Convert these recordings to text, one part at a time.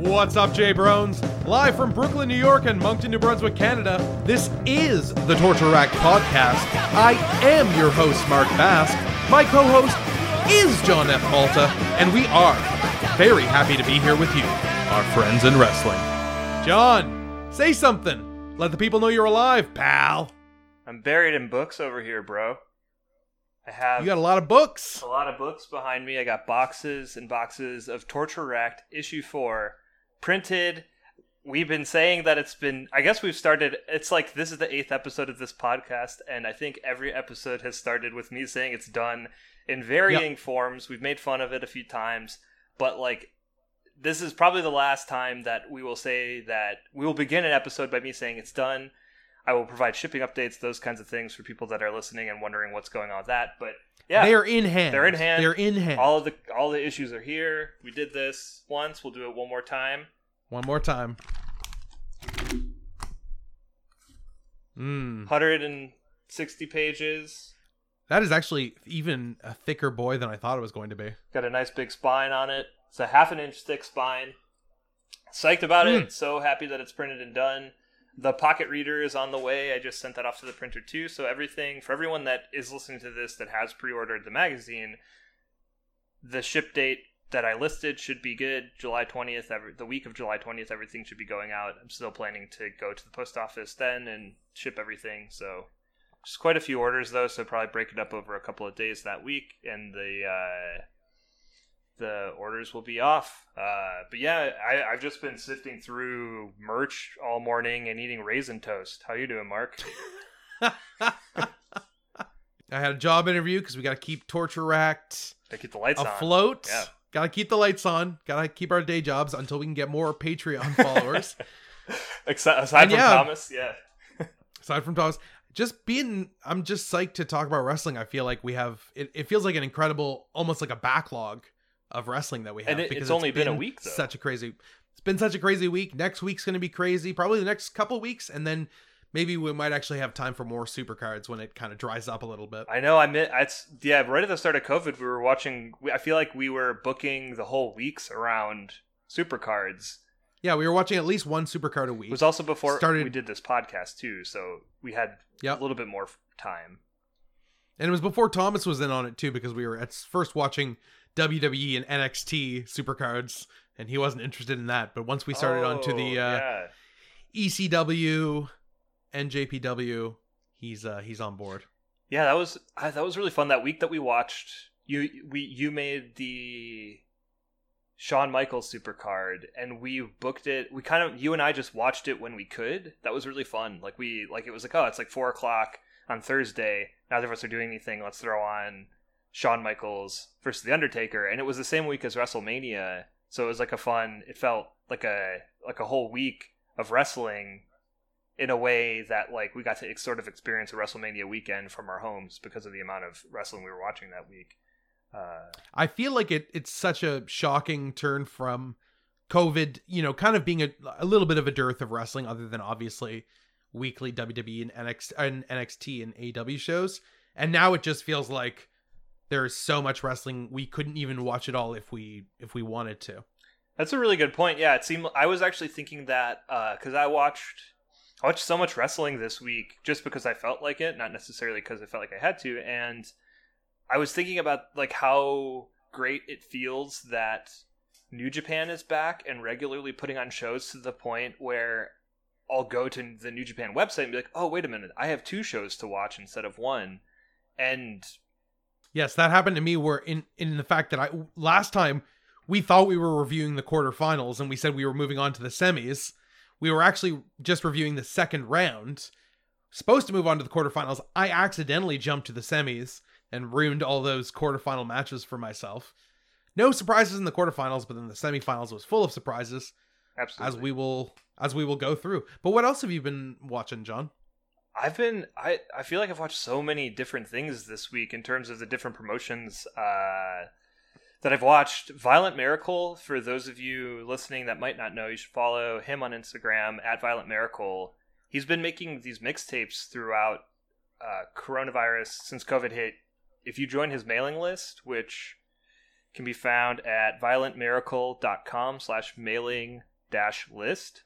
What's up, Jay Brones? Live from Brooklyn, New York, and Moncton, New Brunswick, Canada, this is the Torture Rack Podcast. I am your host, Mark Bask. My co host is John F. Malta, and we are very happy to be here with you, our friends in wrestling. John, say something. Let the people know you're alive, pal. I'm buried in books over here, bro. I have You got a lot of books. a lot of books behind me. I got boxes and boxes of Torture Racked issue 4 printed. We've been saying that it's been I guess we've started it's like this is the 8th episode of this podcast and I think every episode has started with me saying it's done in varying forms. We've made fun of it a few times, but like this is probably the last time that we will say that we will begin an episode by me saying it's done. I will provide shipping updates, those kinds of things for people that are listening and wondering what's going on with that. But yeah, They are in hand. They're in hand. They're in hand. all of the all the issues are here. We did this once. We'll do it one more time. One more time. Mm. 160 pages. That is actually even a thicker boy than I thought it was going to be. Got a nice big spine on it. It's a half an inch thick spine. Psyched about Mm. it. So happy that it's printed and done. The pocket reader is on the way. I just sent that off to the printer too. So everything for everyone that is listening to this that has pre-ordered the magazine, the ship date that I listed should be good. July 20th, every, the week of July 20th, everything should be going out. I'm still planning to go to the post office then and ship everything. So just quite a few orders though, so probably break it up over a couple of days that week, and the uh, the orders will be off. Uh, but yeah, I, I've just been sifting through merch all morning and eating raisin toast. How you doing, Mark? I had a job interview because we got to keep torture racked I keep the lights on. afloat. Yeah. Got to keep the lights on. Got to keep our day jobs until we can get more Patreon followers. Except, aside And from yeah. Thomas, yeah. Aside from Thomas, just being, I'm just psyched to talk about wrestling. I feel like we have, it, it feels like an incredible, almost like a backlog of wrestling that we have. And it- because it's only been a week, though. Such a crazy, it's been such a crazy week. Next week's going to be crazy. Probably the next couple weeks. And then maybe we might actually have time for more super cards when it kind of dries up a little bit. I know. I mean, it's yeah. Right at the start of COVID, we were watching. I feel like we were booking the whole weeks around supercards. Yeah, we were watching at least one supercard a week. It was also before Started- we did this podcast too, so we had Yep. a little bit more time. and it was before Thomas was in on it too, because we were at first watching WWE and NXT supercards, and he wasn't interested in that. But once we started onto the Oh, uh, yeah. ECW and JPW, he's uh, he's on board. Yeah, that was that was really fun that week that we watched. You we you made the Shawn Michaels supercard, and we booked it. We kind of you and I just watched it when we could. That was really fun. Like we like it was like oh it's like four o'clock on Thursday. Neither of us are doing anything. Let's throw on Shawn Michaels versus the Undertaker, and it was the same week as WrestleMania. So it was like a fun. It felt like a like a whole week of wrestling in a way that like we got to sort of experience a WrestleMania weekend from our homes because of the amount of wrestling we were watching that week. Uh, I feel like it it's such a shocking turn from COVID, you know, kind of being a, a little bit of a dearth of wrestling, other than obviously weekly WWE and NXT and NXT and AEW shows, and now it just feels like there is so much wrestling we couldn't even watch it all if we if we wanted to. that's a really good point. Yeah, it seemed I was actually thinking that uh, because I watched I watched so much wrestling this week just because I felt like it, not necessarily because I felt like I had to, and I was thinking about like how great it feels that New Japan is back and regularly putting on shows to the point where I'll go to the New Japan website and be like, "Oh, wait a minute, I have two shows to watch instead of one." And Yes, that happened to me. Where in in the fact that I last time we thought we were reviewing the quarterfinals and we said we were moving on to the semis. We were actually just reviewing the second round. Supposed to move on to the quarterfinals. I accidentally jumped to the semis and ruined all those quarterfinal matches for myself. No surprises in the quarterfinals, but then the semifinals was full of surprises, absolutely, as we will as we will go through. But what else have you been watching, John? I've been I I feel like I've watched so many different things this week in terms of the different promotions uh that I've watched. Violent Miracle, for those of you listening that might not know, you should follow him on Instagram at Violent Miracle. He's been making these mixtapes throughout uh, coronavirus since COVID hit. If you join his mailing list, which can be found at violentmiracle.com slash mailing dash list.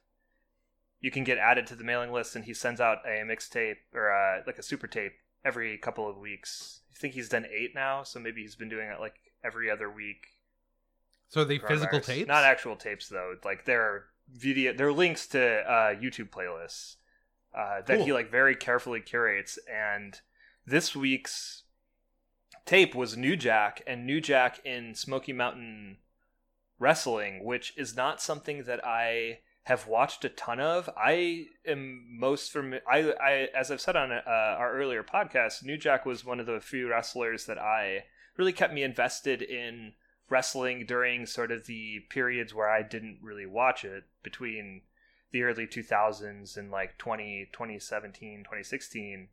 You can get added to the mailing list, and he sends out a mixtape or uh, like a super tape every couple of weeks. I think he's done eight now, so maybe he's been doing it like every other week. So are they physical tapes? Not actual tapes though. Like they're video, they're links to uh, YouTube playlists uh, that he like very carefully curates. And this week's tape was New Jack and New Jack in Smoky Mountain Wrestling, which is not something that I have watched a ton of. I am most from I, I as I've said on uh, our earlier podcast, New Jack was one of the few wrestlers that I really kept me invested in wrestling during sort of the periods where I didn't really watch it between the early 2000s and like 20 2017 2016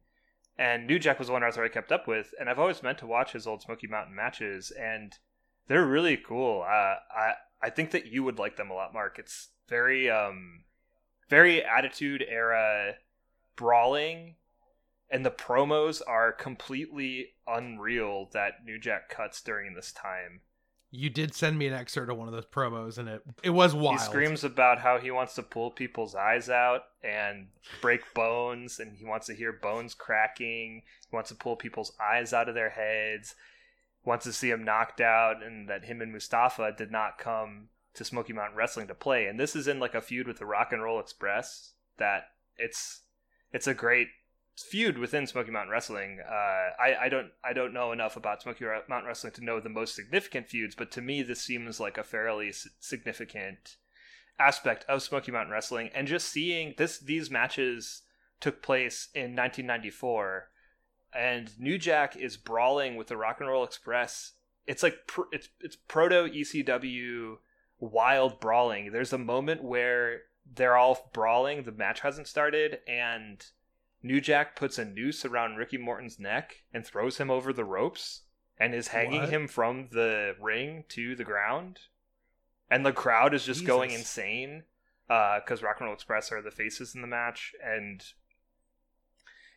and New Jack was one wrestler I kept up with and I've always meant to watch his old Smoky Mountain matches and they're really cool uh, I I think that you would like them a lot Mark it's very um very attitude era brawling and the promos are completely unreal that New Jack cuts during this time You did send me an excerpt of one of those promos, and it it was wild. He screams about how he wants to pull people's eyes out and break bones, and he wants to hear bones cracking. He wants to pull people's eyes out of their heads. Wants to see him knocked out, and that him and Mustafa did not come to Smoky Mountain Wrestling to play. And this is in like a feud with the Rock and Roll Express. That it's it's a great feud within Smoky Mountain Wrestling. Uh, I I don't I don't know enough about Smoky Mountain Wrestling to know the most significant feuds, but to me this seems like a fairly significant aspect of Smoky Mountain Wrestling. And just seeing this these matches took place in 1994, and New Jack is brawling with the Rock and Roll Express. It's like pr- it's it's proto ECW wild brawling. There's a moment where they're all brawling, the match hasn't started, and New Jack puts a noose around Ricky Morton's neck and throws him over the ropes and is hanging What? him from the ring to the ground. And the crowd is just going Jesus. insane because Rock and Roll Express are the faces in the match. And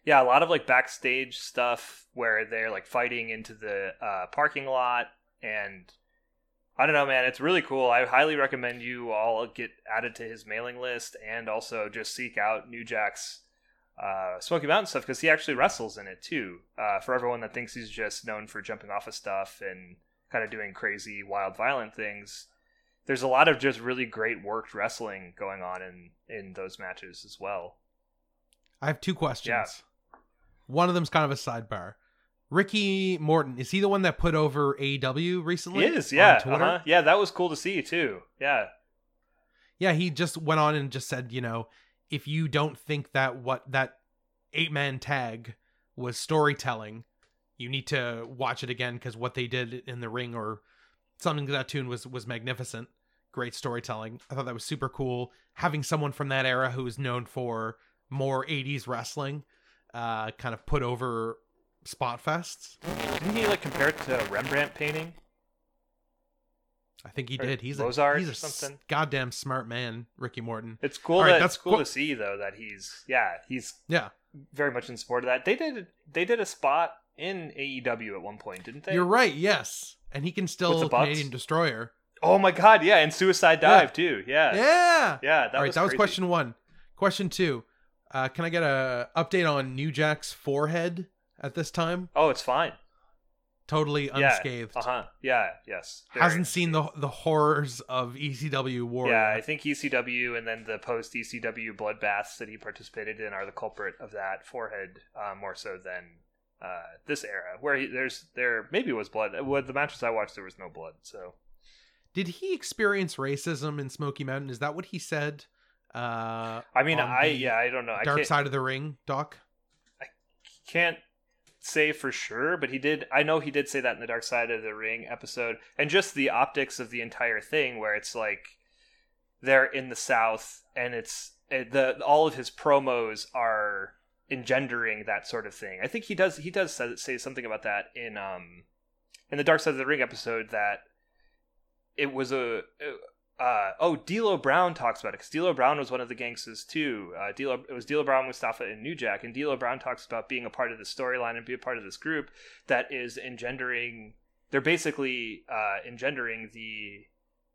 yeah, a lot of like backstage stuff where they're like fighting into the uh, parking lot. And I don't know, man, it's really cool. I highly recommend you all get added to his mailing list and also just seek out New Jack's uh, Smoky Mountain stuff because he actually wrestles in it too. Uh, for everyone that thinks he's just known for jumping off of stuff and kind of doing crazy, wild, violent things, there's a lot of just really great worked wrestling going on in in those matches as well. I have two questions. Yeah. One of them's kind of a sidebar. Ricky Morton is he the one that put over AEW recently? He is, yeah, uh-huh. yeah. That was cool to see too. Yeah, Yeah, he just went on and just said, you know, if you don't think that what that eight man tag was storytelling, you need to watch it again because what they did in the ring or something to that tune was was magnificent. Great storytelling. I thought that was super cool. Having someone from that era who is known for more 80s wrestling, uh, kind of put over spot fests. didn't he like compare it to a Rembrandt painting? I think he Or did. He's Mozart a he's a something? goddamn smart man, Ricky Morton. It's cool. All right, that, that's it's cool qu- to see though that he's yeah he's Yeah, very much in support of that. They did they did a spot in AEW at one point, didn't they? you're right. Yes, and he can still? Canadian Destroyer. Oh my god, yeah, and Suicide Yeah. Dive too. Yeah, yeah, Yeah. that All right, was that was crazy. question one. Question two. Uh, can I get a update on New Jack's forehead at this time? Oh, it's fine. Totally unscathed. Yeah, uh huh. Yeah, yes. Hasn't seen the the horrors of ECW war. Yeah, I think ECW and then the post ECW bloodbaths that he participated in are the culprit of that forehead uh, more so than uh, this era, where he, there's there maybe was blood. With the matches I watched, there was no blood. So Did he experience racism in Smoky Mountain? Is that what he said? Uh, I mean, I yeah, I don't know. Dark Side of the Ring, Doc. I can't say for sure, but he did. I know he did say that in the Dark Side of the Ring episode, and just the optics of the entire thing, where it's like they're in the South, and it's it, the all of his promos are engendering that sort of thing. I think he does. He does say something about that in um in the Dark Side of the Ring episode that it was a. Uh, oh, D'Lo Brown talks about it because D'Lo Brown was one of the gangsters too. Uh, D'Lo, it was D'Lo Brown, Mustafa, and New Jack, and D'Lo Brown talks about being a part of the storyline and be a part of this group that is engendering. They're basically uh, engendering the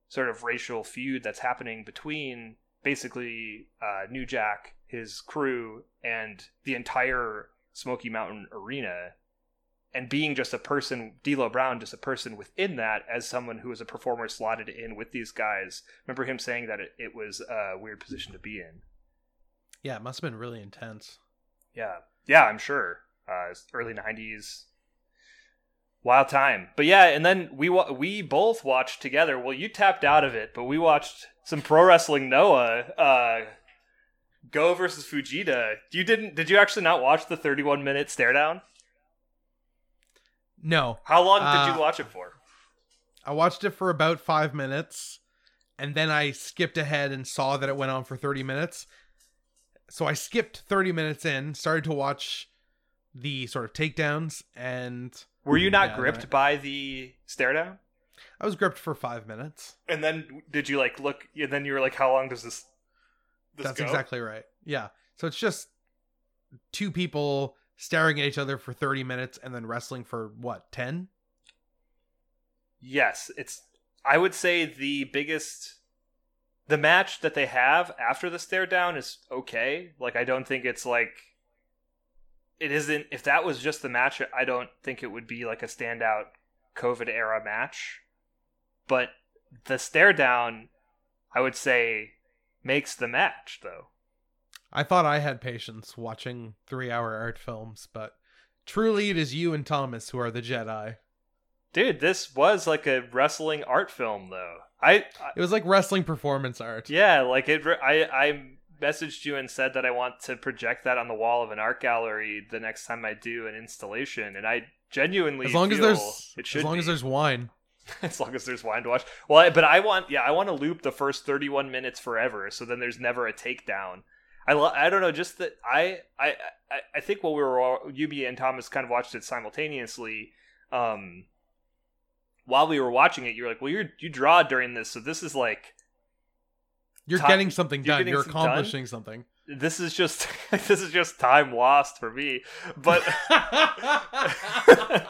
sort of racial feud that's happening between basically uh, New Jack, his crew, and the entire Smoky Mountain arena. And being just a person, D'Lo Brown, just a person within that, as someone who was a performer slotted in with these guys. Remember him saying that it, it was a weird position to be in. Yeah, it must have been really intense. Yeah, yeah, I'm sure. Uh, early '90s, wild time. But yeah, and then we wa- we both watched together. Well, you tapped out of it, but we watched some pro wrestling Noah. Uh, Go versus Fujita. You didn't? Did you actually not watch the 31 minute stare down? No, How long did Uh, you watch it for? I watched it for about five minutes, and then I skipped ahead and saw that it went on for 30 minutes. So I skipped 30 minutes in, started to watch the sort of takedowns, and Were you not yeah, gripped right. by the stare down? I was gripped for five minutes. And then did you like look? And then you were like, "How long does this?" this That's go? exactly right. Yeah. So it's just two people staring at each other for 30 minutes and then wrestling for what, 10? Yes, it's. I would say the biggest. The match that they have after the stare down is okay. Like I don't think it's like. It isn't. If that was just the match, I don't think it would be like a standout COVID era match. But the stare down, I would say, makes the match though. I thought I had patience watching three hour art films, but truly it is you and Thomas who are the Jedi. Dude, this was like a wrestling art film though. I, I It was like wrestling performance art. Yeah, like it. I I messaged you and said that I want to project that on the wall of an art gallery the next time I do an installation, and I genuinely As long as there's as long be. as there's wine. as long as there's wine to watch. Well, I- but I want yeah, I want to loop the first 31 minutes forever, so then there's never a takedown. I lo- I don't know, just that I I I, I think while we were all, Yubi and Thomas kind of watched it simultaneously. Um, while we were watching it, you were like, "Well, you you draw during this, so this is like You're Ti- getting something you're done. getting You're some done? accomplishing something. this is just this is just time lost for me." But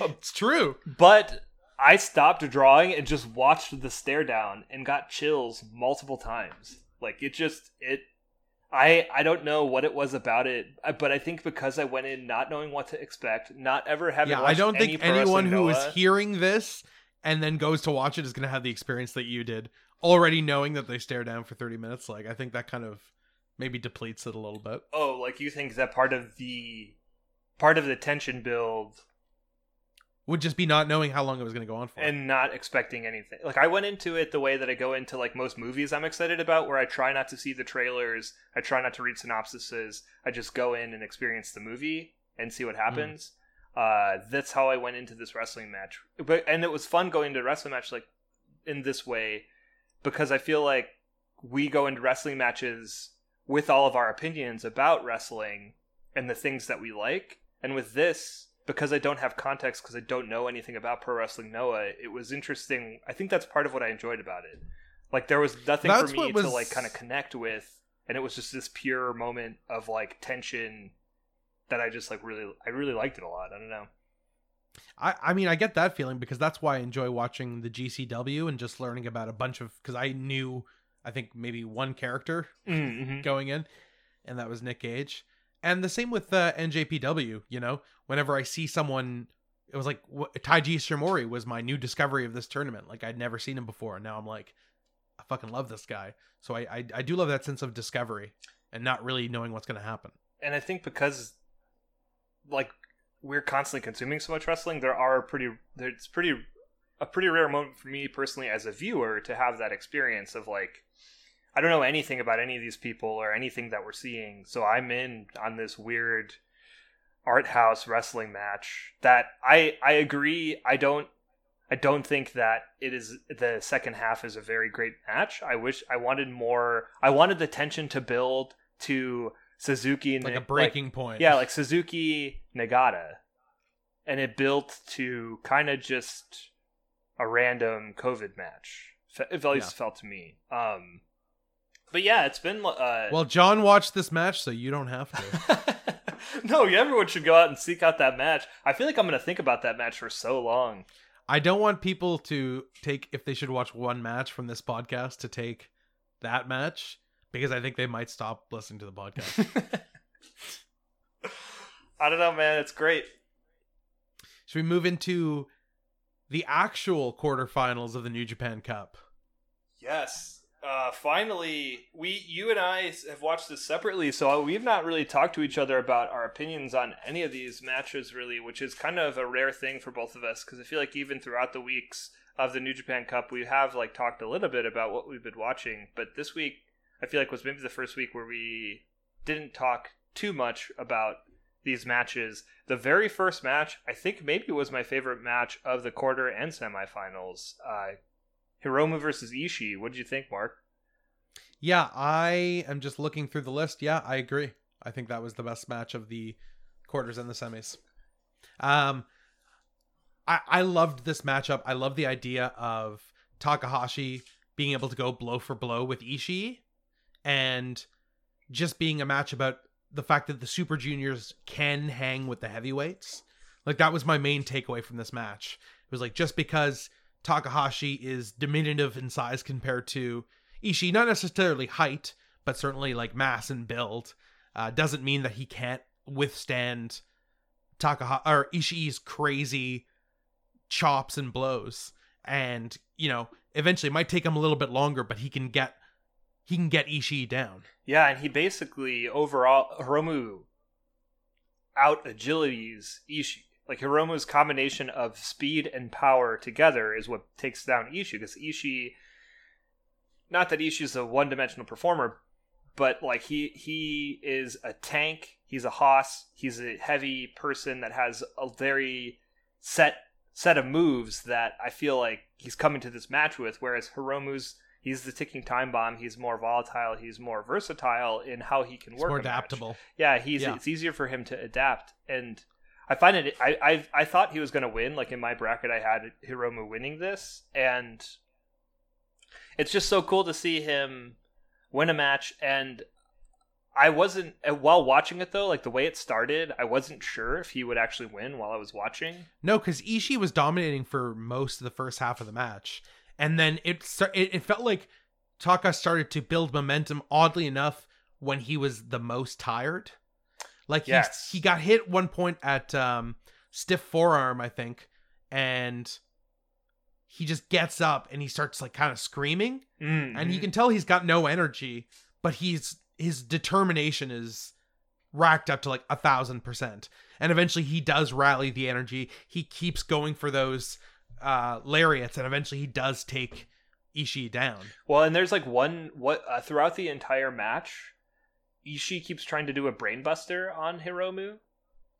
it's true. but I stopped drawing and just watched the stare down and got chills multiple times. Like it just it I I don't know what it was about it, uh, but I think because I went in not knowing what to expect, not ever having watched. Yeah, I don't any think anyone who is hearing this and then goes to watch it is going to have the experience that you did, already knowing that they stare down for 30 minutes. Like, I think that kind of maybe depletes it a little bit. Oh, like you think that part of the part of the tension build Would just be not knowing how long it was going to go on for. and not expecting anything. Like I went into it the way that I go into like most movies I'm excited about where I try not to see the trailers, I try not to read synopsises. I just go in and experience the movie and see what happens. Uh that's how I went into this wrestling match. But and it was fun going to a wrestling match like in this way because I feel like we go into wrestling matches with all of our opinions about wrestling and the things that we like. And with this, because I don't have context, because I don't know anything about pro wrestling Noah, it was interesting. I think that's part of what I enjoyed about it. Like there was nothing That's for me what to like kind of connect with, and it was just this pure moment of like tension that I just like really, I really liked it a lot. I don't know. I, I mean, I get that feeling because that's why I enjoy watching the GCW and just learning about a bunch of. Because I knew, I think, maybe one character Mm-hmm. going in, and that was Nick Gage. And the same with uh, NJPW. You know, whenever I see someone, it was like Taiji Ishimori was my new discovery of this tournament. Like I'd never seen him before, and now I'm like, I fucking love this guy. So I I, I do love that sense of discovery and not really knowing what's going to happen. and I think because like we're constantly consuming so much wrestling, there are pretty it's pretty a pretty rare moment for me personally as a viewer to have that experience of like I don't know anything about any of these people or anything that we're seeing, so I'm in on this weird art house wrestling match that I I agree I don't I don't think that it is the second half is a very great match. I wish I wanted more I wanted the tension to build to Suzuki and Like a breaking point. yeah, like Suzuki Nagata. And it built to kind of just a random COVID match. It at least Yeah. felt to me. Um, but yeah, it's been. Uh, Well, John watched this match, so you don't have to. no, everyone should go out and seek out that match. I feel like I'm going to think about that match for so long. I don't want people to take if they should watch one match from this podcast to take that match because I think they might stop listening to the podcast. I don't know, man. It's great. Should we move into the actual quarterfinals of the New Japan Cup? Yes. Uh, finally, we, you and I have watched this separately, so we've not really talked to each other about our opinions on any of these matches, really, which is kind of a rare thing for both of us. Because I feel like even throughout the weeks of the New Japan Cup, we have like talked a little bit about what we've been watching, but this week I feel like was maybe the first week where we didn't talk too much about these matches. The very first match, I think maybe was my favorite match of the quarter and semifinals. Uh, Hiromu versus Ishii. What did you think, Mark? Yeah, I am just looking through the list. Yeah, I agree. I think that was the best match of the quarters and the semis. Um, I I loved this matchup. I love the idea of Takahashi being able to go blow for blow with Ishii, and just being a match about the fact that the Super Juniors can hang with the heavyweights. Like that was my main takeaway from this match. It was like just because Takahashi is diminutive in size compared to Ishii, not necessarily height, but certainly like mass and build, uh, doesn't mean that he can't withstand Takahashi or Ishii's crazy chops and blows. And you know, eventually might take him a little bit longer, but he can get he can get Ishii down. Yeah, and he basically overall Hiromu out agilities Ishii. Like Hiromu's combination of speed and power together is what takes down Ishii because Ishii not that Ishii's a one dimensional performer, but like he he is a tank, he's a hoss, he's a heavy person that has a very set set of moves that I feel like he's coming to this match with, whereas Hiromu's he's the ticking time bomb. He's more volatile. He's more versatile in how he can work. more adaptable. Yeah, he's yeah. it's easier for him to adapt. And I find it. I I, I thought he was going to win. Like in my bracket, I had Hiromu winning this, and it's just so cool to see him win a match. And I wasn't while watching it though. Like the way it started, I wasn't sure if he would actually win while I was watching. No, because Ishii was dominating for most of the first half of the match and then it it, it felt like Taka started to build momentum. Oddly enough, when he was the most tired, like yes. he he got hit one point at um, stiff forearm, I think, and he just gets up and he starts like kind of screaming, mm-hmm. and you can tell he's got no energy, but he's his determination is racked up to like a thousand percent, and eventually he does rally the energy. He keeps going for those uh, lariats, and eventually he does take Ishii down. Well, and there's like one what uh, throughout the entire match, Ishii keeps trying to do a brainbuster on Hiromu,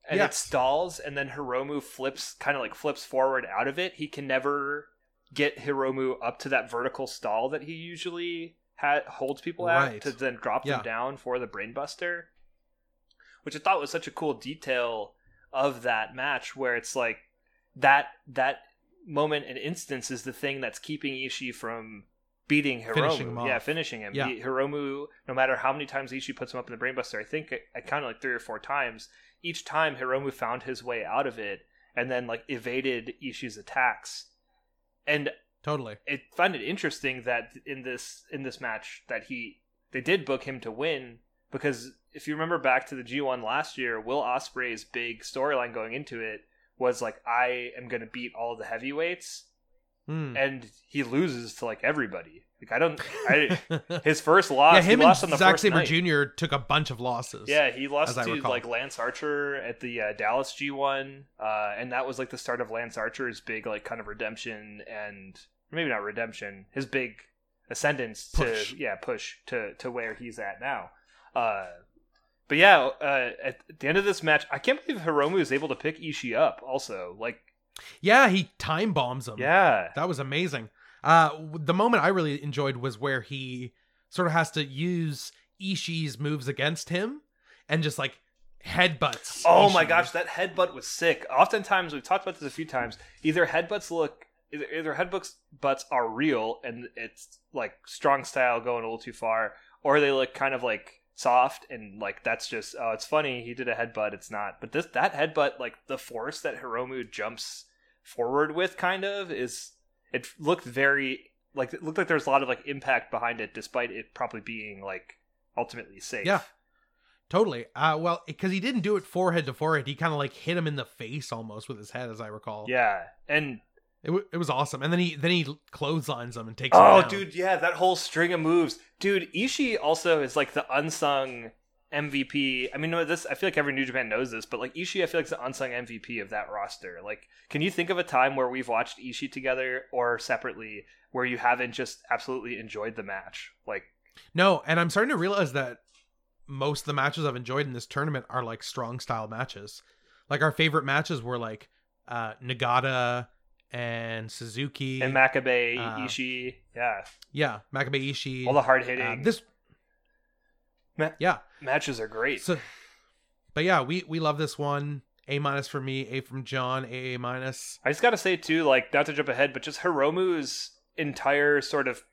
and yes. it stalls, and then Hiromu flips, kind of like flips forward out of it. He can never get Hiromu up to that vertical stall that he usually ha- holds people at right. to then drop yeah. them down for the brainbuster, which I thought was such a cool detail of that match, where it's like that that moment and instance is the thing that's keeping Ishii from beating Hiromu. Finishing yeah, finishing him. Yeah. He, Hiromu, no matter how many times Ishii puts him up in the brainbuster, I think I, counted like three or four times. Each time Hiromu found his way out of it and then like evaded Ishii's attacks. And totally, I find it interesting that in this in this match that he they did book him to win because if you remember back to the G1 last year, Will Ospreay's big storyline going into it was like I am gonna beat all the heavyweights, hmm. and he loses to like everybody. Like I don't, I, his first loss. Yeah, him and on the Zack Sabre Jr. took a bunch of losses. Yeah, he lost to like Lance Archer at the uh, Dallas G1, uh, and that was like the start of Lance Archer's big like kind of redemption and maybe not redemption, his big ascendance push. to yeah push to to where he's at now. Uh, but yeah, uh, at the end of this match, I can't believe Hiromu is able to pick Ishii up. Also, like, yeah, he time bombs him. Yeah, that was amazing. Uh, the moment I really enjoyed was where he sort of has to use Ishii's moves against him and just like headbutts. Oh Ishii. my gosh, that headbutt was sick. Oftentimes, we've talked about this a few times. Either headbutts look either, either headbutts butts are real and it's like strong style going a little too far, or they look kind of like soft and like that's just oh it's funny he did a headbutt it's not but this that headbutt like the force that Hiromu jumps forward with kind of is it looked very like it looked like there was a lot of like impact behind it despite it probably being like ultimately safe. Yeah. Totally. Uh, well, because he didn't do it forehead to forehead, he kind of like hit him in the face almost with his head, as I recall. Yeah. And It, w- it was awesome. And then he then he clotheslines him and takes. Oh, dude, yeah, that whole string of moves, dude. Ishii also is like the unsung MVP. I mean, no, this I feel like every New Japan knows this, but like Ishii, I feel like is the unsung MVP of that roster. Like, can you think of a time where we've watched Ishii together or separately where you haven't just absolutely enjoyed the match? Like, No, and I'm starting to realize that most of the matches I've enjoyed in this tournament are like strong style matches. Like our favorite matches were like uh Nagata and Suzuki. and Makabe, Uh, Ishii, yeah, yeah, Makabe Ishii. all the hard Uh, hitting this Ma- yeah. matches are great. So but yeah, we we love this one. A minus for me, A from John, A A minus. I just gotta say too, like not to jump ahead, but just Hiromu's entire sort of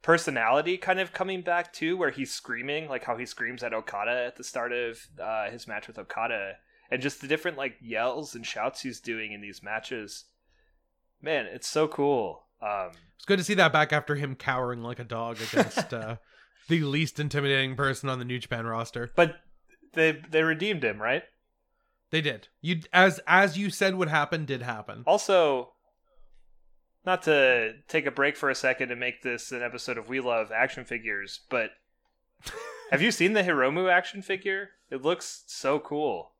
personality kind of coming back too, where he's screaming, like how he screams at Okada at the start of uh, his match with Okada, and just the different like yells and shouts he's doing in these matches. Man, it's so cool. Um, It's good to see that back after him cowering like a dog against uh the least intimidating person on the New Japan roster. but they they redeemed him, right? They did. You as as you said would happen did happen. Also, not to take a break for a second and make this an episode of We Love Action Figures, but have you seen the Hiromu action figure? It looks so cool.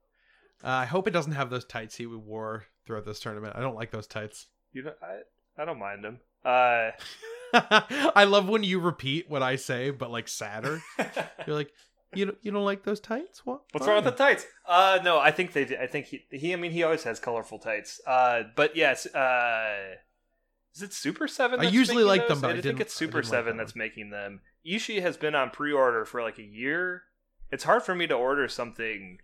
Uh, I hope it doesn't have those tights he wore throughout this tournament. I don't like those tights. You know, I I don't mind them. Uh, I love when you repeat what I say, but like sadder. You're like, you don't, you don't like those tights? What? what's wrong with the tights? Uh, no, I think they. I think he. He. I mean, he always has colorful tights. Uh, but yes. Uh, is it Super Seven? I usually like them, those? but I I, think it's Super didn't like Seven that's making them. Ishii has been on pre-order for like a year. It's hard for me to order something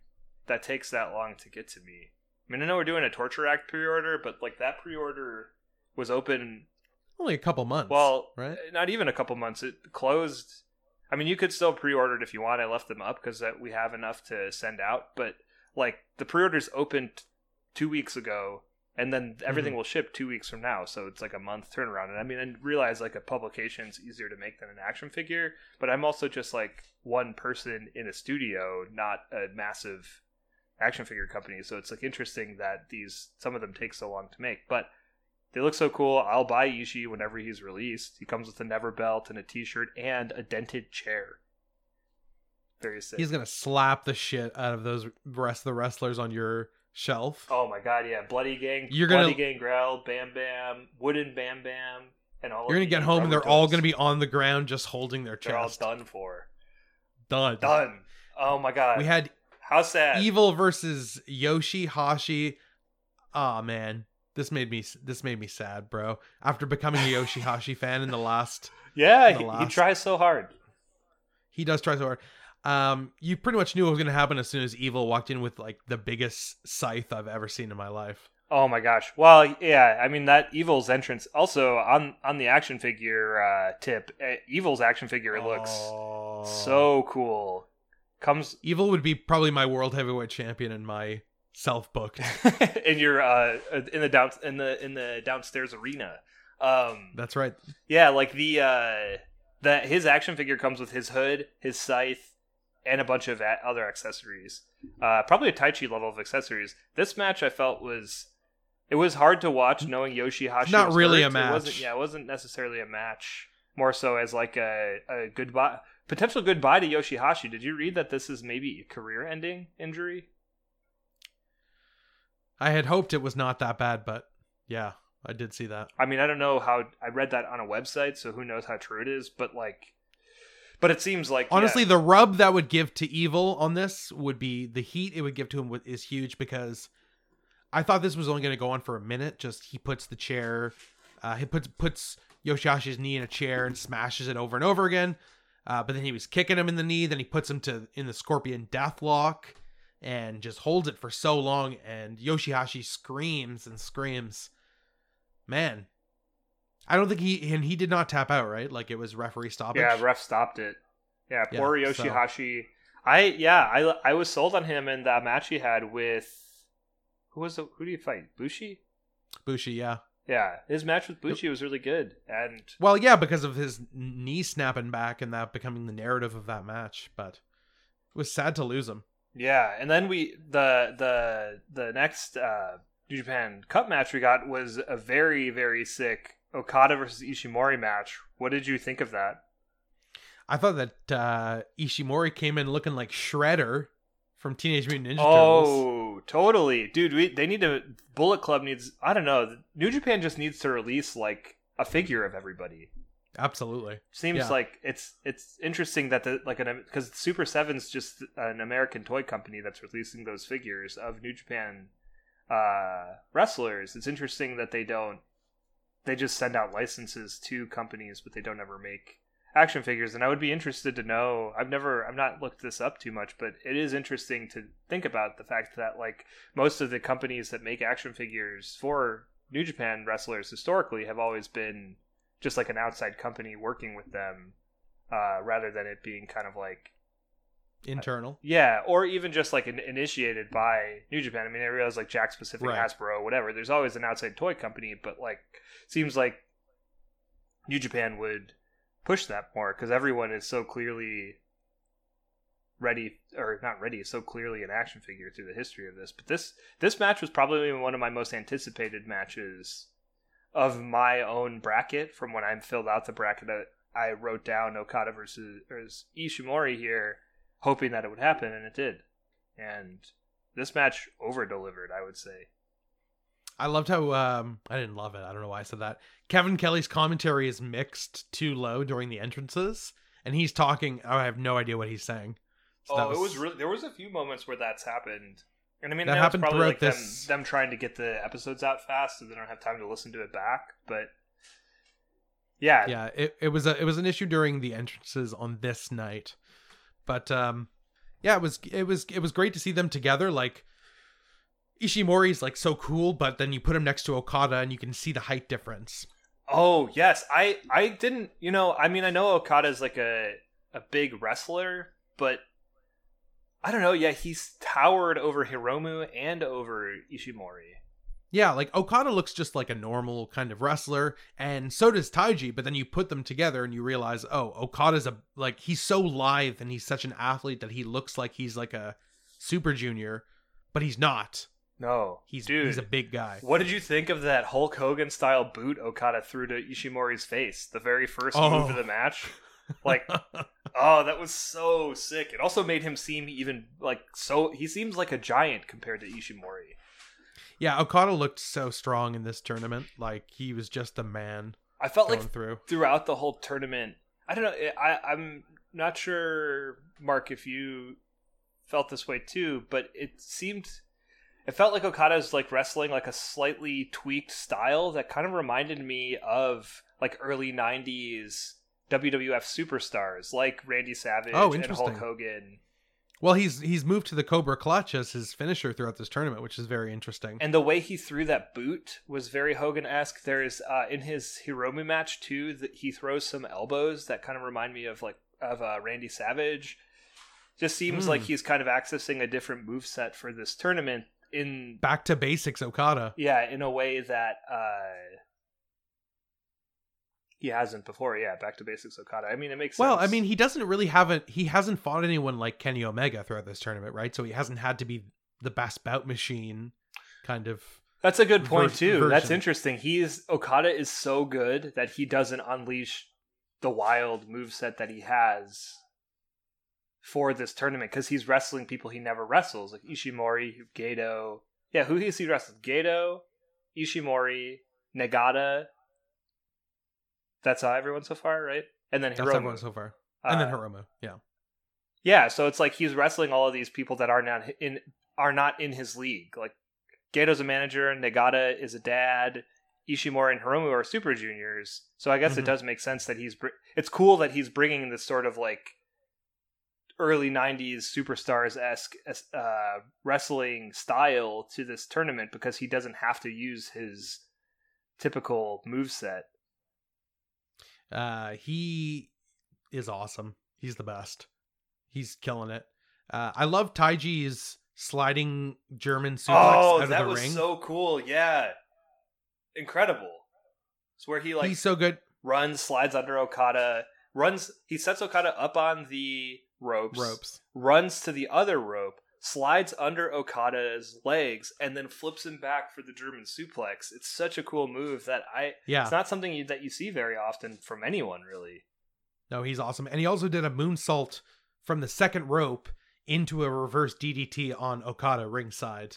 that takes that long to get to me. I mean, I know we're doing a Torture Rack pre-order, but like that pre-order was open Only a couple months. well, right? not even a couple months. It closed. I mean, you could still pre-order it if you want. I left them up because we have enough to send out. But like the pre-orders opened two weeks ago, and then everything mm-hmm. will ship two weeks from now. So it's like a month turnaround. And I mean, I realize like a publication is easier to make than an action figure, but I'm also just like one person in a studio, not a massive action figure companies. So it's like interesting that these some of them take so long to make, but they look so cool. I'll buy Ishii whenever he's released. He comes with a never belt and a t-shirt and a dented chair. Very sick. He's gonna slap the shit out of those rest of the wrestlers on your shelf. oh my god, yeah. Bloody Gang, You're Bloody gonna- Gangrel, Bam Bam, Wooden Bam Bam, and all You're gonna get home and they're all gonna be on the ground just holding their They're all done for. Done. Done. Oh my god. We had How sad. Evil versus Yoshi Hashi. Oh man, this made me this made me sad, bro. After becoming a Yoshihashi fan in the last, yeah, the he, he tries so hard. he does try so hard. Um, you pretty much knew what was gonna happen as soon as Evil walked in with like the biggest scythe I've ever seen in my life. Oh my gosh. Well, yeah, I mean that Evil's entrance also on on the action figure uh tip, uh, Evil's action figure looks Oh. so cool. Comes Evil would be probably my world heavyweight champion in my self booked. in your uh in the down in the in the downstairs arena. Um That's right. yeah, like the uh that his action figure comes with his hood, his scythe, and a bunch of a- other accessories. Uh probably a Taichi level of accessories. This match I felt was it was hard to watch knowing Yoshihashi. Not really hurt. a It wasn't, match. yeah, it wasn't necessarily a match. More so as like a, a goodbye potential goodbye to Yoshihashi. Did you read that this is maybe a career ending injury? I had hoped it was not that bad, but yeah, I did see that. I mean, I don't know how I read that on a website, so who knows how true it is, but like but it seems like Honestly, yeah, the rub that would give to Evil on this would be the heat it would give to him is huge because I thought this was only going to go on for a minute. Just he puts the chair, uh, he puts puts Yoshihashi's knee in a chair and smashes it over and over again. Uh, but then he was kicking him in the knee. Then he puts him to in the Scorpion Deathlock and just holds it for so long. And Yoshihashi screams and screams. Man, I don't think he and he did not tap out right. Like it was referee stoppage. yeah, ref stopped it. Yeah, Yeah, poor so- Yoshihashi. I yeah, I I was sold on him in that match he had with who was the, who do you fight? Bushi? Bushi, yeah. Yeah, his match with Bushi was really good, and Well, yeah, because of his knee snapping back and that becoming the narrative of that match, but it was sad to lose him. yeah, and then we the the the next uh, New Japan Cup match we got was a very very sick Okada versus Ishimori match. What did you think of that? I thought that uh, Ishimori came in looking like Shredder from Teenage Mutant Ninja Turtles. Oh, totally, dude. We they need to. Bullet Club needs. I don't know. New Japan just needs to release like a figure of everybody. Absolutely. Seems Yeah. like it's it's interesting that the like an because Super Seven's just an American toy company that's releasing those figures of New Japan uh, wrestlers. It's interesting that they don't they just send out licenses to companies, but they don't ever make action figures. And I would be interested to know. I've never I've not looked this up too much, but it is interesting to think about the fact that like most of the companies that make action figures for New Japan wrestlers historically have always been just like an outside company working with them uh, rather than it being kind of like Internal. yeah or even just like in, initiated by new japan i mean i realize like Jakks Pacific Right. hasbro whatever there's always an outside toy company but like seems like new japan would push that more because everyone is so clearly ready or not ready so clearly an action figure through the history of this but this this match was probably one of my most anticipated matches of my own bracket from when I filled out the bracket. I- wrote down Okada versus Ishimori here, hoping that it would happen, and it did. And this match over delivered, I would say. I loved how um I didn't love it. I don't know why I said that. Kevin Kelly's commentary is mixed too low during the entrances, and he's talking. I have no idea what he's saying. So oh, it was really there was a few moments where that's happened, and I mean That happened probably like throughout them, them trying to get the episodes out fast, so they don't have time to listen to it back. But yeah, yeah. It, it was a it was an issue during the entrances on this night, but um, yeah, it was it was it was great to see them together. Like Ishimori's like so cool, but then you put him next to Okada and you can see the height difference. Oh yes, I I didn't. You know, I mean, I know Okada's like a a big wrestler, but I don't know. Yeah, he's towered over Hiromu and over Ishimori. Yeah, like Okada looks just like a normal kind of wrestler, and so does Taiji. But then you put them together and you realize, oh, Okada's a like he's so lithe and he's such an athlete that he looks like he's like a super junior, but he's not. No, He's dude. he's a big guy. what did you think of that Hulk Hogan style boot Okada threw to Ishimori's face? The very first Oh. move of the oh. match. Like, oh, that was so sick. It also made him seem even like so. He seems like a giant compared to Ishimori. yeah, Okada looked so strong in this tournament. Like he was just a man I felt like through. throughout the whole tournament. I don't know. I I'm not sure, Mark, if you felt this way too, but it seemed it felt like Okada's like wrestling like a slightly tweaked style that kind of reminded me of like early '90s WWF superstars like Randy Savage Oh, and Hulk. Hogan. Well, he's he's moved to the Cobra Clutch as his finisher throughout this tournament, which is very interesting. And the way he threw that boot was very Hogan esque. There's uh, in his Hiromu match too that he throws some elbows that kind of remind me of like of uh, Randy Savage. Just seems Hmm. like he's kind of accessing a different move set for this tournament in Back to basics, Okada. yeah in a way that uh, he hasn't before. Yeah, back to basics Okada. I mean, it makes Well, sense. I mean, he doesn't really have a he hasn't fought anyone like Kenny Omega throughout this tournament, right? So he hasn't had to be the best bout machine kind of That's a good point ver- too. That's interesting. He's Okada is so good that he doesn't unleash the wild moveset that he has for this tournament because he's wrestling people he never wrestles, like Ishimori, Gedo. Yeah, who is he wrestling? Gedo, Ishimori, Nagata. That's uh, everyone so far, right? And then that's everyone so far. And then Uh, Hiromu, yeah. yeah, so it's like he's wrestling all of these people that are not in are not in his league. Like Gedo's a manager, Nagata is a dad, Ishimori and Hiromu are super juniors. So I guess it Mhm. does make sense that he's. Br- it's cool that he's bringing this sort of like early '90s superstars esque uh, wrestling style to this tournament because he doesn't have to use his typical move set. Uh, he is awesome. He's the best. He's killing it. Uh, I love Taiji's sliding German suplex Oh, out of that the was ring. so cool! Yeah, incredible. It's where he like He's so good. runs, slides under Okada, runs. He sets Okada up on the ropes, Ropes. runs to the other rope, slides under Okada's legs, and then flips him back for the German suplex. It's such a cool move that I. Yeah. It's not something you, that you see very often from anyone, really. No, he's awesome. And he also did a moonsault from the second rope into a reverse DDT on Okada ringside,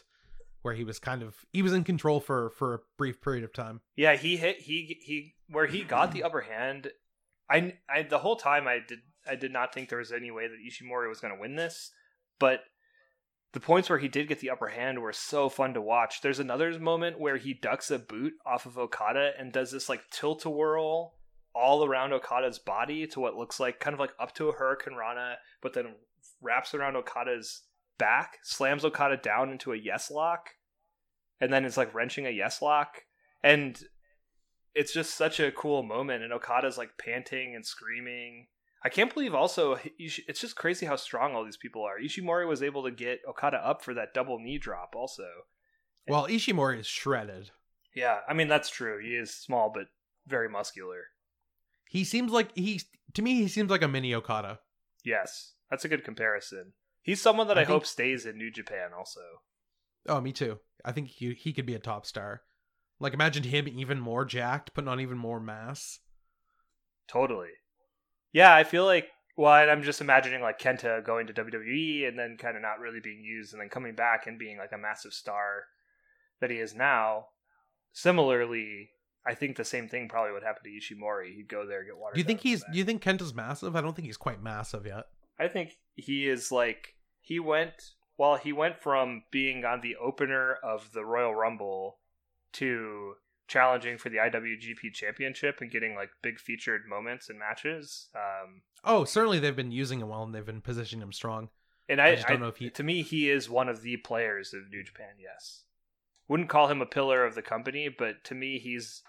where he was kind of he was in control for for a brief period of time. Yeah, he hit he he where he got the upper hand. I, I the whole time I did I did not think there was any way that Ishimori was going to win this, but the points where he did get the upper hand were so fun to watch. There's another moment where he ducks a boot off of Okada and does this like tilt a whirl all around Okada's body to what looks like kind of like up to a Hurricanrana, but then wraps around Okada's back, slams Okada down into a yes lock, and then it's like wrenching a yes lock. And it's just such a cool moment, and Okada's like panting and screaming. I can't believe also it's just crazy how strong all these people are. Ishimori was able to get Okada up for that double knee drop also. Well, Ishimori is shredded. Yeah, I mean that's true. He is small but very muscular. He seems like he to me he seems like a mini Okada. Yes, that's a good comparison. He's someone that I, I think- hope stays in New Japan also. Oh, me too. I think he he could be a top star. Like imagine him even more jacked, putting on even more mass. Totally. Yeah, I feel like well, and I'm just imagining like Kenta going to WWE and then kind of not really being used and then coming back and being like a massive star that he is now. Similarly, I think the same thing probably would happen to Ishimori. He'd go there, get water. Do you think he's do you think Kenta's massive? I don't think he's quite massive yet. I think he is like he went well, he went from being on the opener of the Royal Rumble to challenging for the IWGP Championship and getting like big featured moments and matches. Um, Oh, certainly they've been using him well and they've been positioning him strong. and I, I don't I- know if he- to me he is one of the players of New Japan. Yes, wouldn't call him a pillar of the company, but to me he's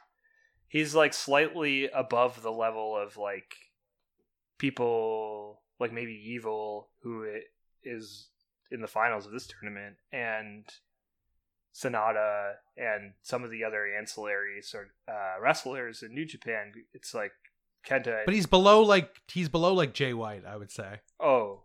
he's like slightly above the level of like people like maybe Evil who is in the finals of this tournament and Sanada and some of the other ancillary sort uh, wrestlers in New Japan. It's like Kenta. But he's below like he's below like Jay White, I would say. Oh,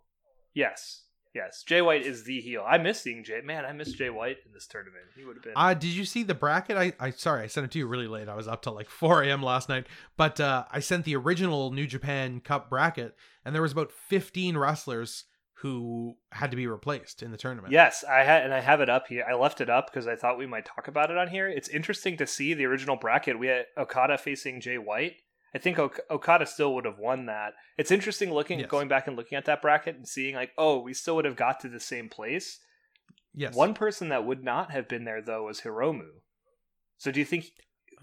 yes, yes. Jay White is the heel. I miss seeing Jay. Man, I miss Jay White in this tournament. He would have been. Uh did you see the bracket? I I sorry, I sent it to you really late. I was up till like 4 a.m. last night. But uh I sent the original New Japan Cup bracket, and there was about 15 wrestlers who had to be replaced in the tournament. yes, I had, and I have it up here. I left it up because I thought we might talk about it on here. It's interesting to see the original bracket. We had Okada facing Jay White. I think ok- Okada still would have won that. It's interesting looking, Yes. going back and looking at that bracket and seeing like, oh, we still would have got to the same place. Yes. One person that would not have been there though was Hiromu. So do you think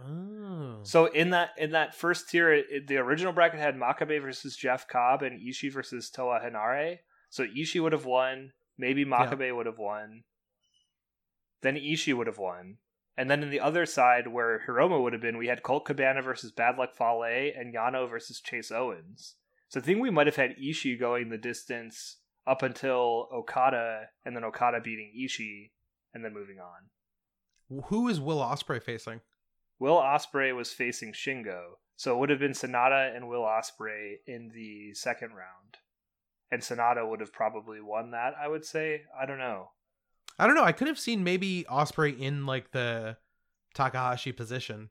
Oh. So in that in that first tier, it, the original bracket had Makabe versus Jeff Cobb and Ishii versus Toa Henare. So Ishii would have won. Maybe Makabe would have won. Then Ishii would have won. And then in the other side, where Hiromu would have been, we had Colt Cabana versus Bad Luck Fale and Yano versus Chase Owens. So I think we might have had Ishii going the distance up until Okada, and then Okada beating Ishii, and then moving on. Who is Will Ospreay facing? Will Ospreay was facing Shingo, so it would have been Sanada and Will Ospreay in the second round, and Sanada would have probably won that. I would say. I don't know. I don't know. I could have seen maybe Ospreay in like the Takahashi position.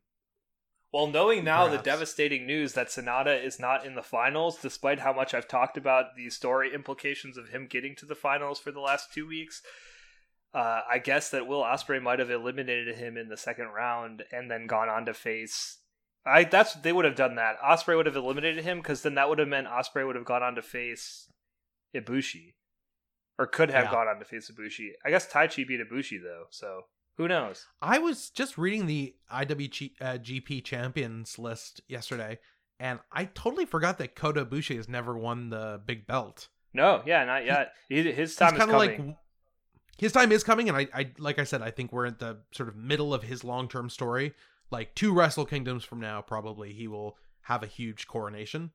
Well, knowing now the devastating news that Sanada is not in the finals, despite how much I've talked about the story implications of him getting to the finals for the last two weeks, uh, I guess that Will Ospreay might have eliminated him in the second round and then gone on to face. I that's they would have done that. Ospreay would have eliminated him because then that would have meant Ospreay would have gone on to face Ibushi, or could have Yeah. gone on to face Ibushi. I guess Taichi beat Ibushi though, so who knows? I was just reading the IWGP uh, GP champions list yesterday, and I totally forgot that Kota Ibushi has never won the big belt. No, yeah, not yet. He, his time is coming. like his time is coming, and I, I, like I said, I think we're at the sort of middle of his long term story. Like two Wrestle Kingdoms from now, probably he will have a huge coronation,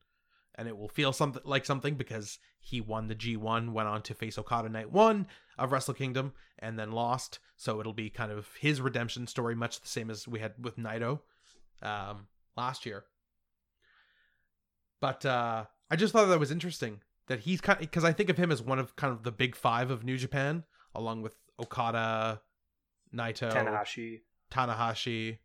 and it will feel something like something because he won the G1, went on to face Okada night one of Wrestle Kingdom, and then lost. So it'll be kind of his redemption story, much the same as we had with Naito um, last year. But uh, I just thought that was interesting that he's kind because I think of him as one of kind of the big five of New Japan, along with Okada, Naito, Tanahashi. Tanahashi,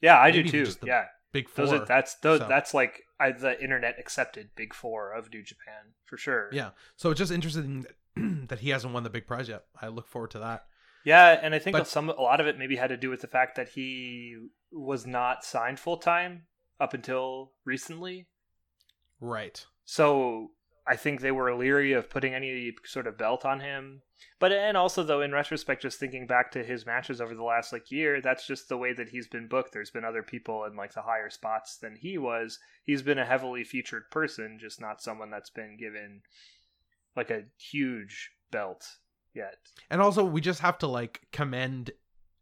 Yeah, I do too. the Yeah, big four. those are that's those so. that's like I, the internet accepted big four of New Japan for sure. Yeah. So it's just interesting that, that he hasn't won the big prize yet. I look forward to that. Yeah, and I think But- some a lot of it maybe had to do with the fact that he was not signed full time up until recently. Right. So I think they were leery of putting any sort of belt on him. But and also though in retrospect just thinking back to his matches over the last like year, that's just the way that he's been booked. There's been other people in like the higher spots than he was. He's been a heavily featured person, just not someone that's been given like a huge belt yet. And also, we just have to like commend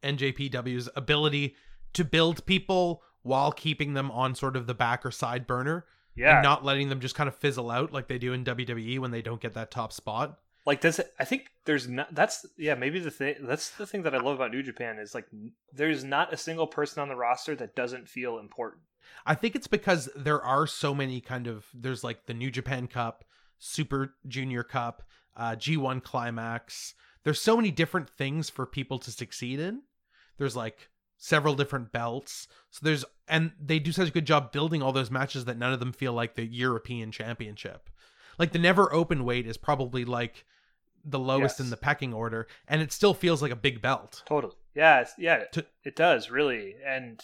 NJPW's ability to build people while keeping them on sort of the back or side burner Yeah. and not letting them just kind of fizzle out like they do in WWE when they don't get that top spot. like does it, i think there's not that's yeah maybe the thing that's the thing that i love about new japan is like there's not a single person on the roster that doesn't feel important I think it's because there are so many kind of there's like the New Japan Cup, Super Junior Cup, uh, G1 Climax. There's so many different things for people to succeed in. There's like several different belts. So there's and they do such a good job building all those matches that none of them feel like the European Championship. Like the never open weight is probably like the lowest Yes. in the pecking order and it still feels like a big belt totally yeah yeah To- it does really and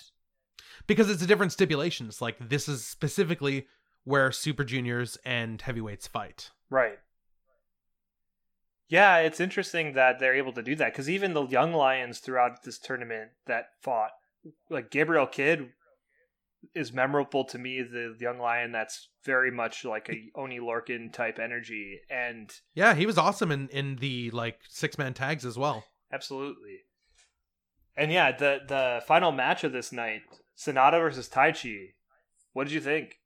because it's a different stipulation. It's like this is specifically where super juniors and heavyweights fight. right yeah it's interesting that they're able to do that because even the young lions throughout this tournament that fought like gabriel kidd is memorable to me the young lion that's very much like a Oney Lorcan type energy and Yeah, he was awesome in in the like six man tags as well. Absolutely. And yeah, the the final match of this night, Sanada versus Taichi. What did you think?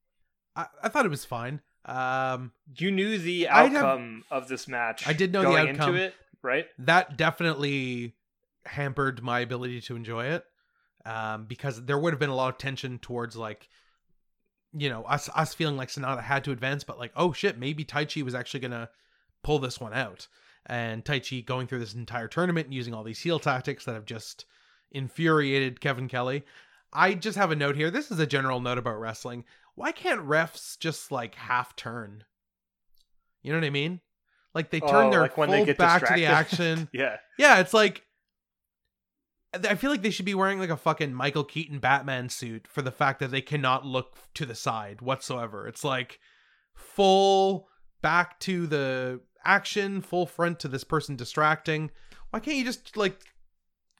I, I thought it was fine. Um, You knew the I'd have- outcome of this match. I did know the outcome. into it, right? that definitely hampered my ability to enjoy it. Um, because there would have been a lot of tension towards like, you know, us us feeling like Sanada had to advance, but like, oh shit, maybe Taichi was actually gonna pull this one out. And Taichi going through this entire tournament and using all these heel tactics that have just infuriated Kevin Kelly. I just have a note here. This is a general note about wrestling. Why can't refs just like half turn? You know what I mean? Like they turn Oh, their like when full they get back to the action. Yeah. Yeah, it's like I feel like they should be wearing like a fucking Michael Keaton Batman suit for the fact that they cannot look to the side whatsoever. It's like full back to the action, full front to this person distracting. Why can't you just like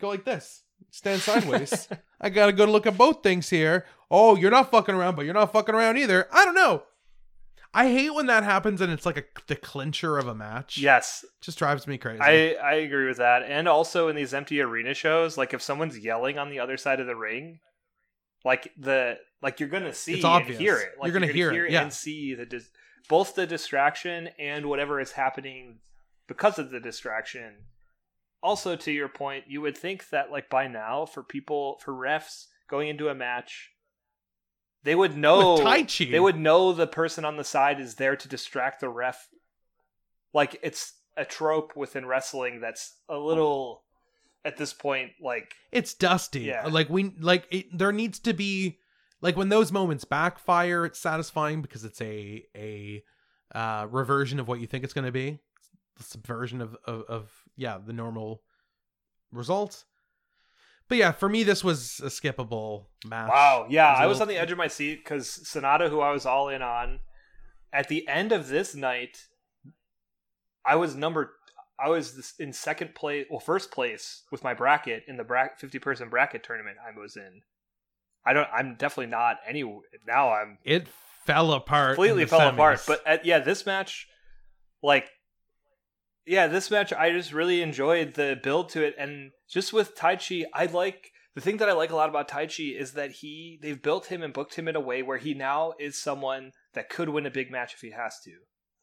go like this? Stand sideways. I gotta go look at both things here. Oh, you're not fucking around, but you're not fucking around either. I don't know. I hate when that happens and it's like a the clincher of a match. Yes, just drives me crazy. I I agree with that. And also in these empty arena shows, like if someone's yelling on the other side of the ring, like the like you're gonna see It's and obvious. hear it. Like You're gonna hear it, yeah. and see the dis- both the distraction and whatever is happening because of the distraction. Also, to your point, you would think that like by now, for people for refs going into a match, they would know With Taichi. they would know the person on the side is there to distract the ref. Like it's a trope within wrestling that's a little at this point like it's dusty. Yeah. Like we like it, there needs to be like when those moments backfire, it's satisfying because it's a a uh reversion of what you think it's going to be. The subversion of, of of yeah, the normal result. But yeah, for me this was a skippable match. wow yeah was I was little- on the edge of my seat because Sanada who I was all in on at the end of this night I was number I was in second place well first place with my bracket in the bracket 50 person bracket tournament I was in I don't I'm definitely not any now I'm It fell apart. completely fell apart. But at, yeah, this match, like, yeah, this match, I just really enjoyed the build to it, and just with Taichi, I like the thing that I like a lot about Taichi is that he they've built him and booked him in a way where he now is someone that could win a big match if he has to.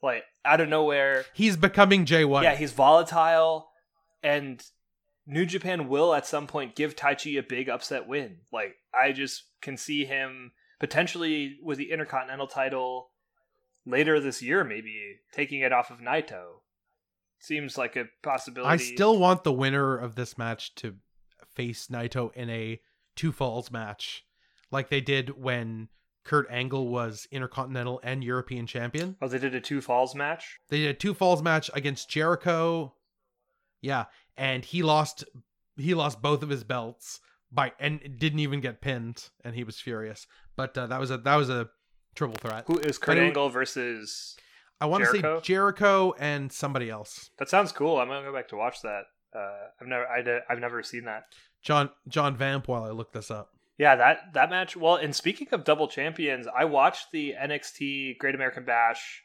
Like out of nowhere, He's becoming Jay White. yeah, he's volatile, and New Japan will at some point give Taichi a big upset win. Like I just can see him potentially with the Intercontinental title later this year, maybe taking it off of Naito. Seems like a possibility. I still want the winner of this match to face Naito in a two falls match, like they did when Kurt Angle was Intercontinental and European champion. Oh, they did a two falls match. They did a two falls match against Jericho. Yeah, and he lost he lost both of his belts by and didn't even get pinned and he was furious. But uh, that was a that was a triple threat. Who is Kurt Angle versus? I want to say Jericho? And somebody else. That sounds cool. I'm gonna go back to watch that. Uh, I've never, I I've never seen that. John John Vamp while I look this up. Yeah, that that match. Well, and speaking of double champions, I watched the NXT Great American Bash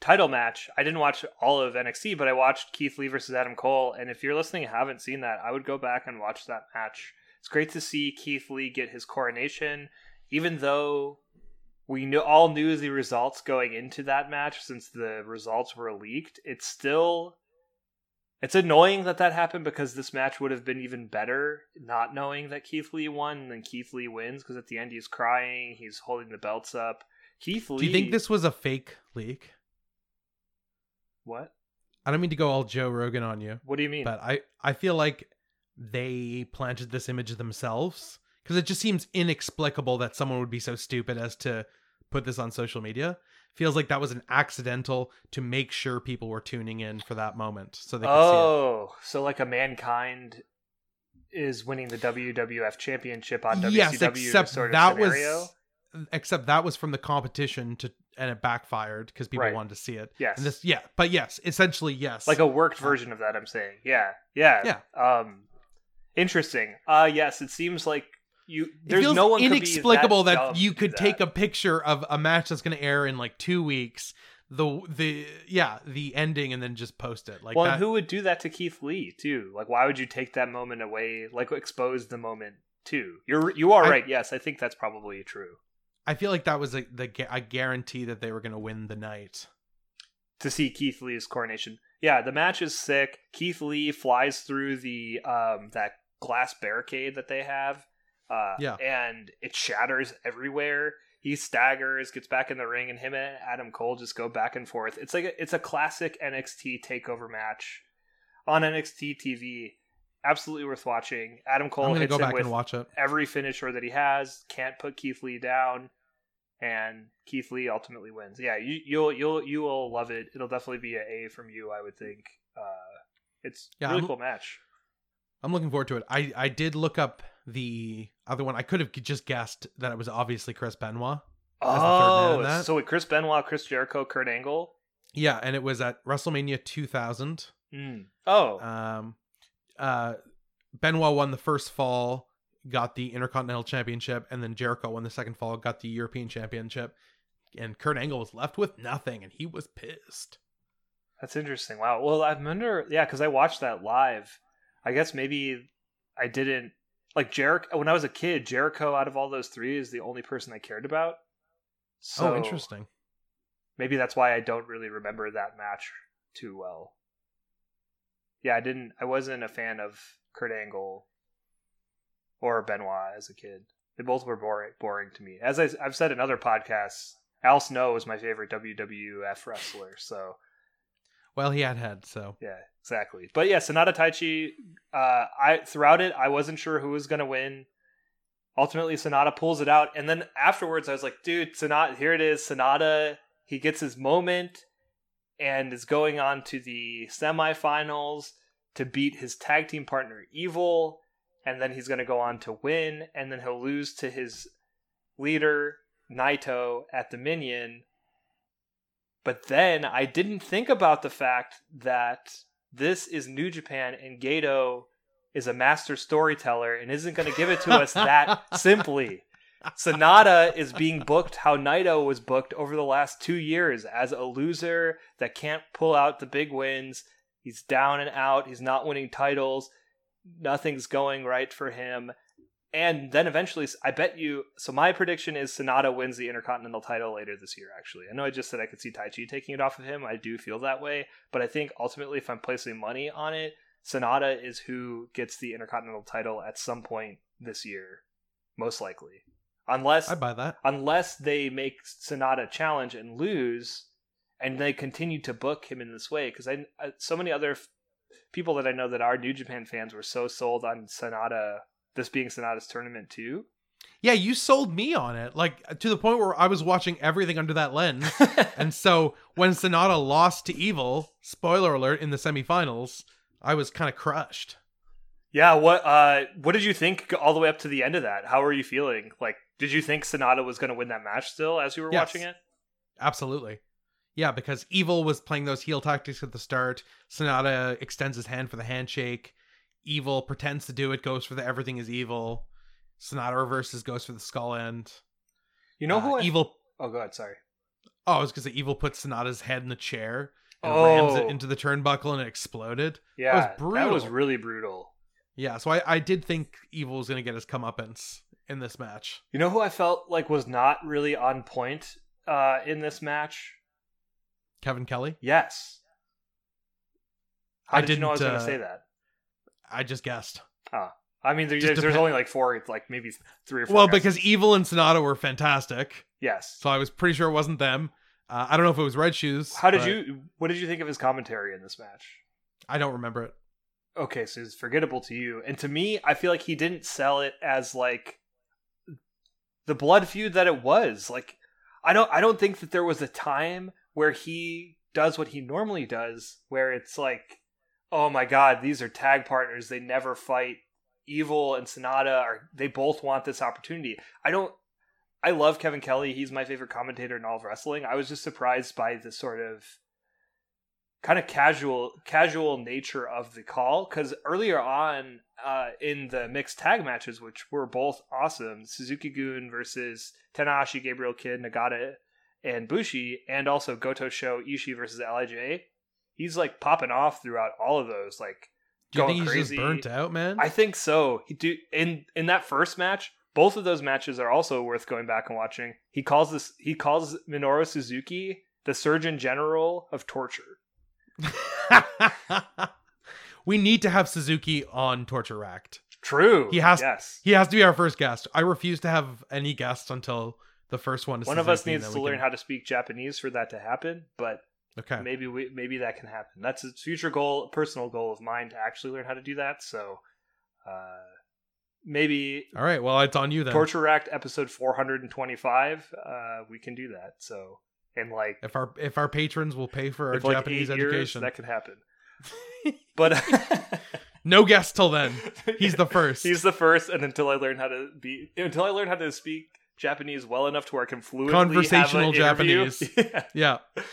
title match. I didn't watch all of NXT, but I watched Keith Lee versus Adam Cole. And if you're listening and haven't seen that, I would go back and watch that match. It's great to see Keith Lee get his coronation, even though we knew all knew the results going into that match since the results were leaked. It's still it's annoying that that happened because this match would have been even better not knowing that Keith Lee won and then Keith Lee wins because at the end he's crying, he's holding the belts up. Keith Lee Do you think this was a fake leak? What? I don't mean to go all Joe Rogan on you, What do you mean? but I I feel like they planted this image themselves because it just seems inexplicable that someone would be so stupid as to put this on social media. Feels like that was an accidental to make sure people were tuning in for that moment so they could oh, so like a mankind is winning the WWF championship on WCW Yes, except sort of that scenario. was except that was from the competition to and it backfired because people Right. wanted to see it. Yes. And this yeah, but yes, essentially yes. like a worked version of that i'm saying yeah yeah Yeah. um interesting uh yes it seems like you It there's feels no one inexplicable be that, you could take a picture of a match that's going to air in like two weeks, the the yeah the ending, and then just post it. Like well that. and who would do that to keith lee too? Like why would you take that moment away like expose the moment too? You're you are I- right. Yes i think that's probably true. I feel like that was a, the a guarantee that they were going to win the night. to see keith lee's coronation. Yeah the match is sick. Keith lee flies through the um that glass barricade that they have uh Yeah. and it shatters everywhere. He staggers gets back in the ring and him and adam cole just go back and forth. It's like a, it's a classic nxt takeover match on nxt tv absolutely worth watching. Adam cole I'm going to hits go him back with and watch it. every finisher that he has. Can't put keith lee down and keith lee ultimately wins. Yeah you, you'll you'll you will love it. It'll definitely be an a from you i would think. Uh it's Yeah, really I'm- cool match. I'm looking forward to it. I I did look up the other one. I could have just guessed that it was obviously Chris Benoit. As the third man oh so with chris benoit chris jericho kurt angle Yeah, and it was at WrestleMania 2000. Mm. oh Um, uh, Benoit won the first fall, got the Intercontinental Championship, and then Jericho won the second fall, got the European Championship. And Kurt Angle was left with nothing, and he was pissed. That's interesting. Wow. Well, I remember, yeah, because I watched that live. I guess maybe I didn't like Jericho when I was a kid. Jericho, out of all those three, is the only person I cared about. Oh, so oh, interesting. Maybe that's why I don't really remember that match too well. Yeah, I didn't. I wasn't a fan of Kurt Angle or Benoit as a kid. They both were boring, boring to me. As I, I've said in other podcasts, Al Snow was my favorite WWF wrestler. So Well, he had head, so yeah, exactly. But yeah, Sanada Taichi. Uh, I throughout it, I wasn't sure who was gonna win. Ultimately, Sanada pulls it out, and then afterwards, I was like, "Dude, Sanada, here it is. Sanada, he gets his moment, and is going on to the semifinals to beat his tag team partner Evil, and then he's gonna go on to win, and then he'll lose to his leader Naito at Dominion." But then I didn't think about the fact that this is New Japan and Gedo is a master storyteller and isn't going to give it to us that simply. Sanada is being booked how Naito was booked over the last two years as a loser that can't pull out the big wins. He's down and out. He's not winning titles. Nothing's going right for him. And then eventually, I bet you. So my prediction is Sanada wins the Intercontinental title later this year. Actually, I know I just said I could see Taichi taking it off of him. I do feel that way, but I think ultimately, if I'm placing money on it, Sanada is who gets the Intercontinental title at some point this year, most likely. Unless I buy that. unless they make Sanada challenge and lose, and they continue to book him in this way. Because I, I, so many other f- people that I know that are New Japan fans were so sold on Sanada, this being Sanada's tournament too. Yeah, you sold me on it, like to the point where I was watching everything under that lens. and so when Sanada lost to Evil, spoiler alert, in the semifinals, I was kind of crushed. yeah, what uh, what did you think all the way up to the end of that? How were you feeling? Like, did you think Sanada was going to win that match still as you were Yes. watching it? Absolutely. Yeah, because Evil was playing those heel tactics at the start. Sanada extends his hand for the handshake. Evil pretends to do it, goes for the everything is evil. Sanada reverses, goes for the skull end. You know who Uh, I Evil. Oh, god. Sorry. Oh, I was because Evil put Sanada's head in the chair and rams it Oh. into the turnbuckle and it exploded. Yeah, that was, brutal. really brutal. Yeah, so I, I did think Evil was going to get his comeuppance in this match. You know who I felt like was not really on point uh, in this match? Kevin Kelly. Yes. How I did you know I was didn't, going to uh, say that? I just guessed. I mean, there, there's, there's only like four, like maybe three or four. Well, guys. because Evil and Sanada were fantastic, yes. so I was pretty sure it wasn't them. Uh, I don't know if it was Red Shoes. How did but you? What did you think of his commentary in this match? I don't remember it. Okay, so it's forgettable to you, and to me, I feel like he didn't sell it as like the blood feud that it was. Like, I don't, I don't think that there was a time where he does what he normally does, where it's like, oh my god, these are tag partners. They never fight. Evil and Sanada are they both want this opportunity. I don't. I love Kevin Kelly. He's my favorite commentator in all of wrestling. I was just surprised by the sort of kind of casual casual nature of the call because earlier on uh, in the mixed tag matches, which were both awesome, Suzuki Gun versus Tanahashi, Gabriel Kidd, Nagata, and Bushi, and also Goto SHO Ishii versus Lij. He's like popping off throughout all of those. Like, Do you think he's crazy. just burnt out, man? I think so. He do in in that first match. Both of those matches are also worth going back and watching. He calls this. He calls Minoru Suzuki the Surgeon General of Torture. we need to have Suzuki on Torture Racked. True. He has- Yes. He has to be our first guest. I refuse to have any guests until the first one is One of us needs to learn can- how to speak Japanese for that to happen, but Okay. maybe we maybe that can happen. That's a future goal, personal goal of mine to actually learn how to do that. So, uh, maybe All right. Well, it's on you then. Torture Racked episode 425, uh, we can do that. So, and like If our if our patrons will pay for our like Japanese eight years, education, that could happen. But no guests till then. He's the first. He's the first, and until I learn how to be, until I learn how to speak Japanese well enough to where I can fluently Conversational have an interview- Japanese. yeah. yeah,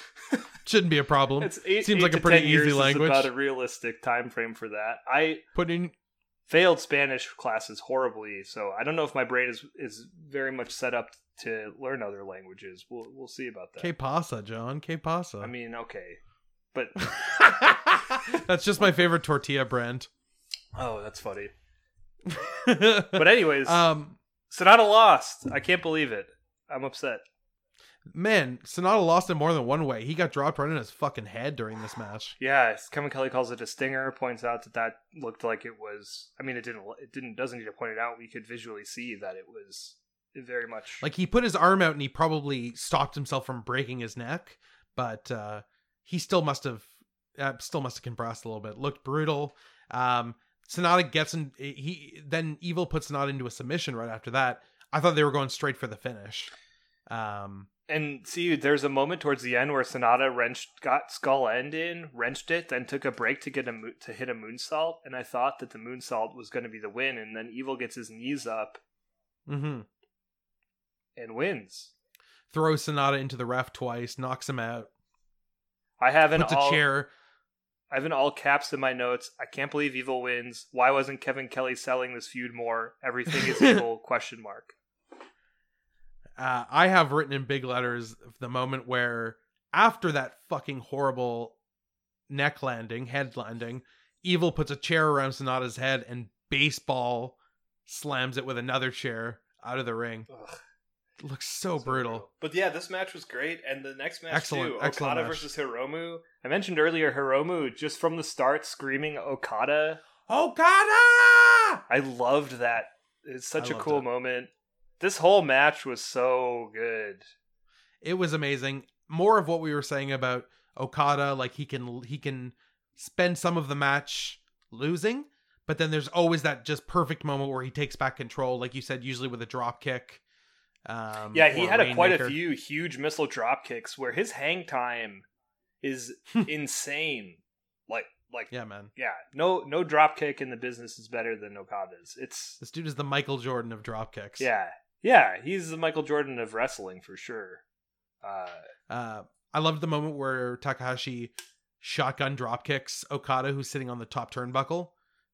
shouldn't be a problem. It's eight, Seems eight like a pretty 10 years easy language. about a realistic time frame for that. I Putting failed Spanish classes horribly, so I don't know if my brain is is very much set up to learn other languages. We'll we'll see about that. que pasa, John. Que pasa. I mean, okay, but That's just my favorite tortilla brand. oh, that's funny. but But anyways, um, Sanada lost. I can't believe it. I'm upset. Man, Sanada lost in more than one way. He got dropped right in his fucking head during this match. Yeah, Kevin Kelly calls it a stinger. Points out that that looked like it was. I mean, it didn't. It didn't. Doesn't need to point it out. We could visually see that it was very much Like he put his arm out and he probably stopped himself from breaking his neck, but uh, he still must have uh, still must have compressed a little bit. Looked brutal. Um, Sanada gets in. He then Evil puts Sanada into a submission right after that. I thought they were going straight for the finish. Um, And see, there's a moment towards the end where Sanada wrenched, got Skull End in, wrenched it, then took a break to get a mo- to hit a moonsault, and I thought that the moonsault was going to be the win, and then Evil gets his knees up mm-hmm. and wins. Throws Sanada into the ref twice, knocks him out, I have an puts all, a chair. I have an all caps in my notes. I can't believe Evil wins. Why wasn't Kevin Kelly selling this feud more? Everything is evil? Question mark. Uh, I have written in big letters the moment where, after that fucking horrible neck landing, head landing, Evil puts a chair around Sanada's head and baseball slams it with another chair out of the ring. Ugh, It looks so, so brutal. But yeah, this match was great, and the next match Excellent, too, excellent Okada match. versus Hiromu. I mentioned earlier Hiromu just from the start screaming Okada. Okada! I loved that. It's such I a cool it. moment. This whole match was so good. It was amazing. More of what we were saying about Okada, like he can he can spend some of the match losing, but then there's always that just perfect moment where he takes back control, like you said, usually with a drop kick. Um, Yeah, he had a, quite a few huge missile drop kicks where his hang time is insane. Like, like, yeah. Man, yeah, no, no drop kick in the business is better than Okada's. It's This dude is the Michael Jordan of drop kicks. yeah, yeah. He's the Michael Jordan of wrestling for sure. Uh, Uh, I loved the moment where Takahashi shotgun drop kicks Okada, who's sitting on the top turnbuckle,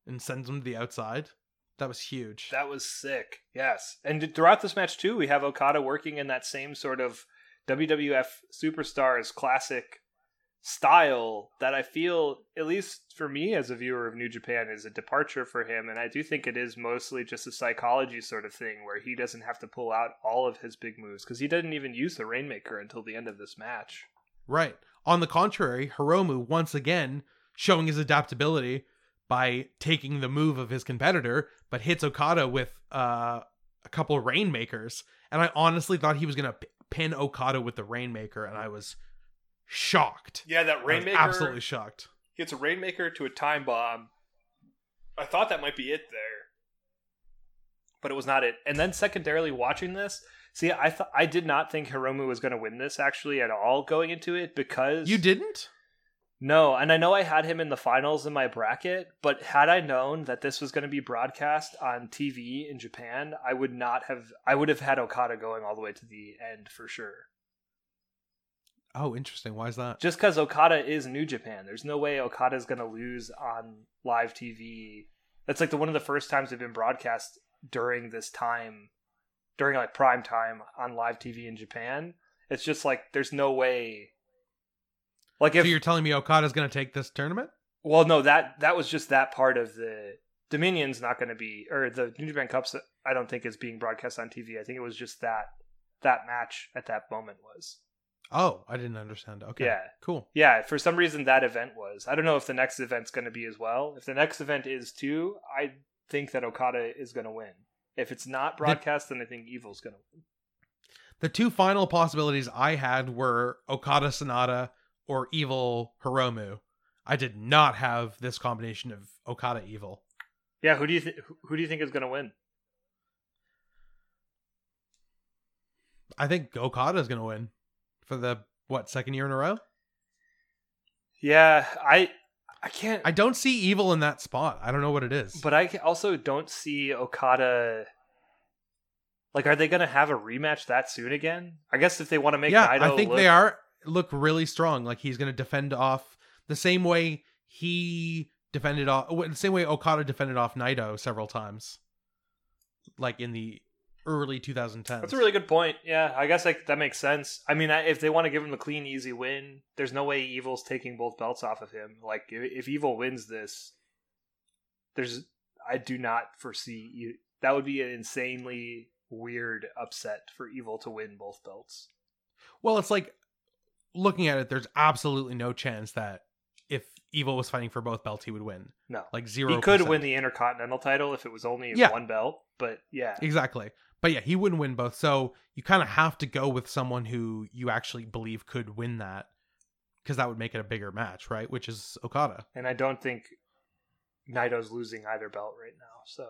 and sends him to the outside. That was huge. that was sick. Yes, and throughout this match too, we have Okada working in that same sort of WWF superstars classic style that I feel, at least for me as a viewer of New Japan, is a departure for him. And I do think it is mostly just a psychology sort of thing where he doesn't have to pull out all of his big moves because he didn't even use the Rainmaker until the end of this match. Right. On the contrary, Hiromu once again showing his adaptability by taking the move of his competitor, but hits Okada with uh, a couple rainmakers. And I honestly thought he was gonna pin Okada with the rainmaker, and I was shocked. Yeah, that Rainmaker absolutely shocked. He hits a Rainmaker to a time bomb. I thought that might be it there, but it was not it. And then secondarily, watching this, see, I thought I did not think Hiromu was going to win this actually at all going into it because You didn't? no, and I know I had him in the finals in my bracket, but had I known that this was going to be broadcast on TV in Japan, I would not have. I would have had Okada going all the way to the end for sure. Oh, interesting. Why is that? just because Okada is New Japan, there's no way Okada is going to lose on live TV. That's like the one of the first times they've been broadcast during this time, during like prime time on live TV in Japan. It's just like there's no way. Like if so you're telling me Okada's gonna take this tournament? well, no that that was just that part of the Dominion's not going to be or the New Japan Cups. I don't think is being broadcast on TV. I think it was just that that match at that moment was. Oh, I didn't understand. Okay. Yeah. Cool. Yeah, for some reason that event was. I don't know if the next event's going to be as well. If the next event is too, I think that Okada is going to win. If it's not broadcast, then I think Evil's going to win. The two final possibilities I had were Okada Sanada or Evil Hiromu. I did not have this combination of Okada Evil. Yeah, who do you th- who do you think is going to win? I think Okada is going to win for the what second year in a row. Yeah, I I can't. I don't see Evil in that spot. I don't know what it is. but I also don't see Okada. Like, are they going to have a rematch that soon again? I guess if they want to make yeah, I think look- they are look really strong. Like he's going to defend off the same way he defended off the same way Okada defended off Naito several times, like in the early 2010s. That's a really good point. Yeah, I guess like that makes sense. I mean, if they want to give him a clean, easy win, there's no way Evil's taking both belts off of him. Like if, if Evil wins this, there's I do not foresee that would be an insanely weird upset for Evil to win both belts. Well, it's like looking at it. There's absolutely no chance that if Evil was fighting for both belts, he would win. No, Like zero. he could win the Intercontinental title if it was only Yeah. one belt. But yeah, Exactly. But yeah, he wouldn't win both. So you kind of have to go with someone who you actually believe could win that because that would make it a bigger match, right? Which is Okada. and I don't think Naito's losing either belt right now. So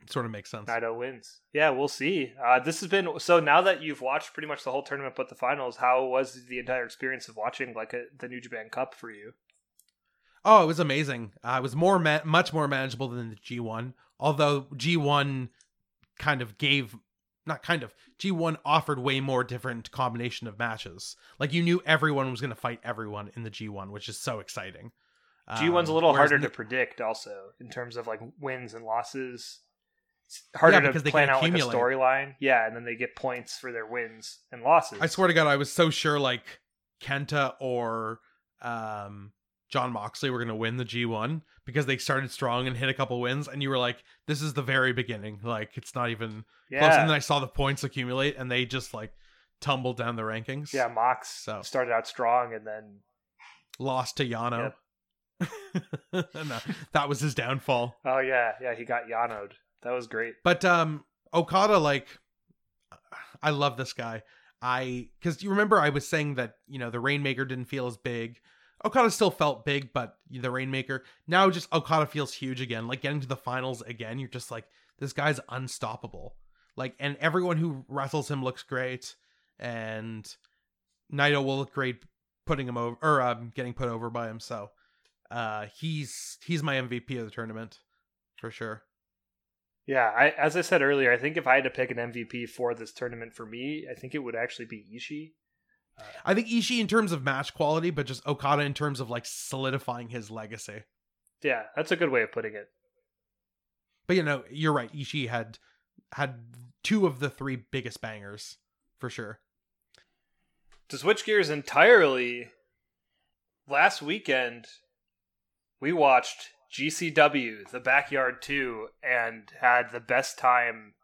It sort of makes sense. Naito wins. Yeah, we'll see. Uh, this has been so. Now that you've watched pretty much the whole tournament, but the finals, how was the entire experience of watching like a, the New Japan Cup for you? Oh, it was amazing. Uh, it was more, ma- much more manageable than the G1. Although G1 kind of gave, not kind of, G1 offered way more different combination of matches. Like you knew everyone was going to fight everyone in the G1, which is so exciting. G1's a Um, little harder to predict, also in terms of like wins and losses. It's harder Yeah, because to they plan can out like a storyline. Yeah, and then they get points for their wins and losses. I swear to God, I was so sure like Kenta or um, Jon Moxley were going to win the G1 because they started strong and hit a couple wins, and you were like, "This is the very beginning. Like, it's not even Yeah. close." And then I saw the points accumulate, and they just like tumbled down the rankings. yeah, Mox So. started out strong and then lost to Yano. no, that was his downfall. oh yeah, yeah, he got Yanoed. That was great. But um Okada like I love this guy. I cuz you remember I was saying that, you know, the Rainmaker didn't feel as big. Okada still felt big, but the Rainmaker now just Okada feels huge again. Like getting to the finals again, you're just like this guy's unstoppable. Like and everyone who wrestles him looks great and Naito will look great putting him over or um, getting put over by him. So uh he's he's my MVP of the tournament for sure. Yeah, I as I said earlier, I think if I had to pick an MVP for this tournament for me, I think it would actually be Ishii. Uh, I think Ishii in terms of match quality, but just Okada in terms of like solidifying his legacy. Yeah, that's a good way of putting it. But you know, you're right. Ishii had had two of the three biggest bangers for sure. To switch gears entirely, last weekend we watched GCW, the Backyard 2, and had the best time.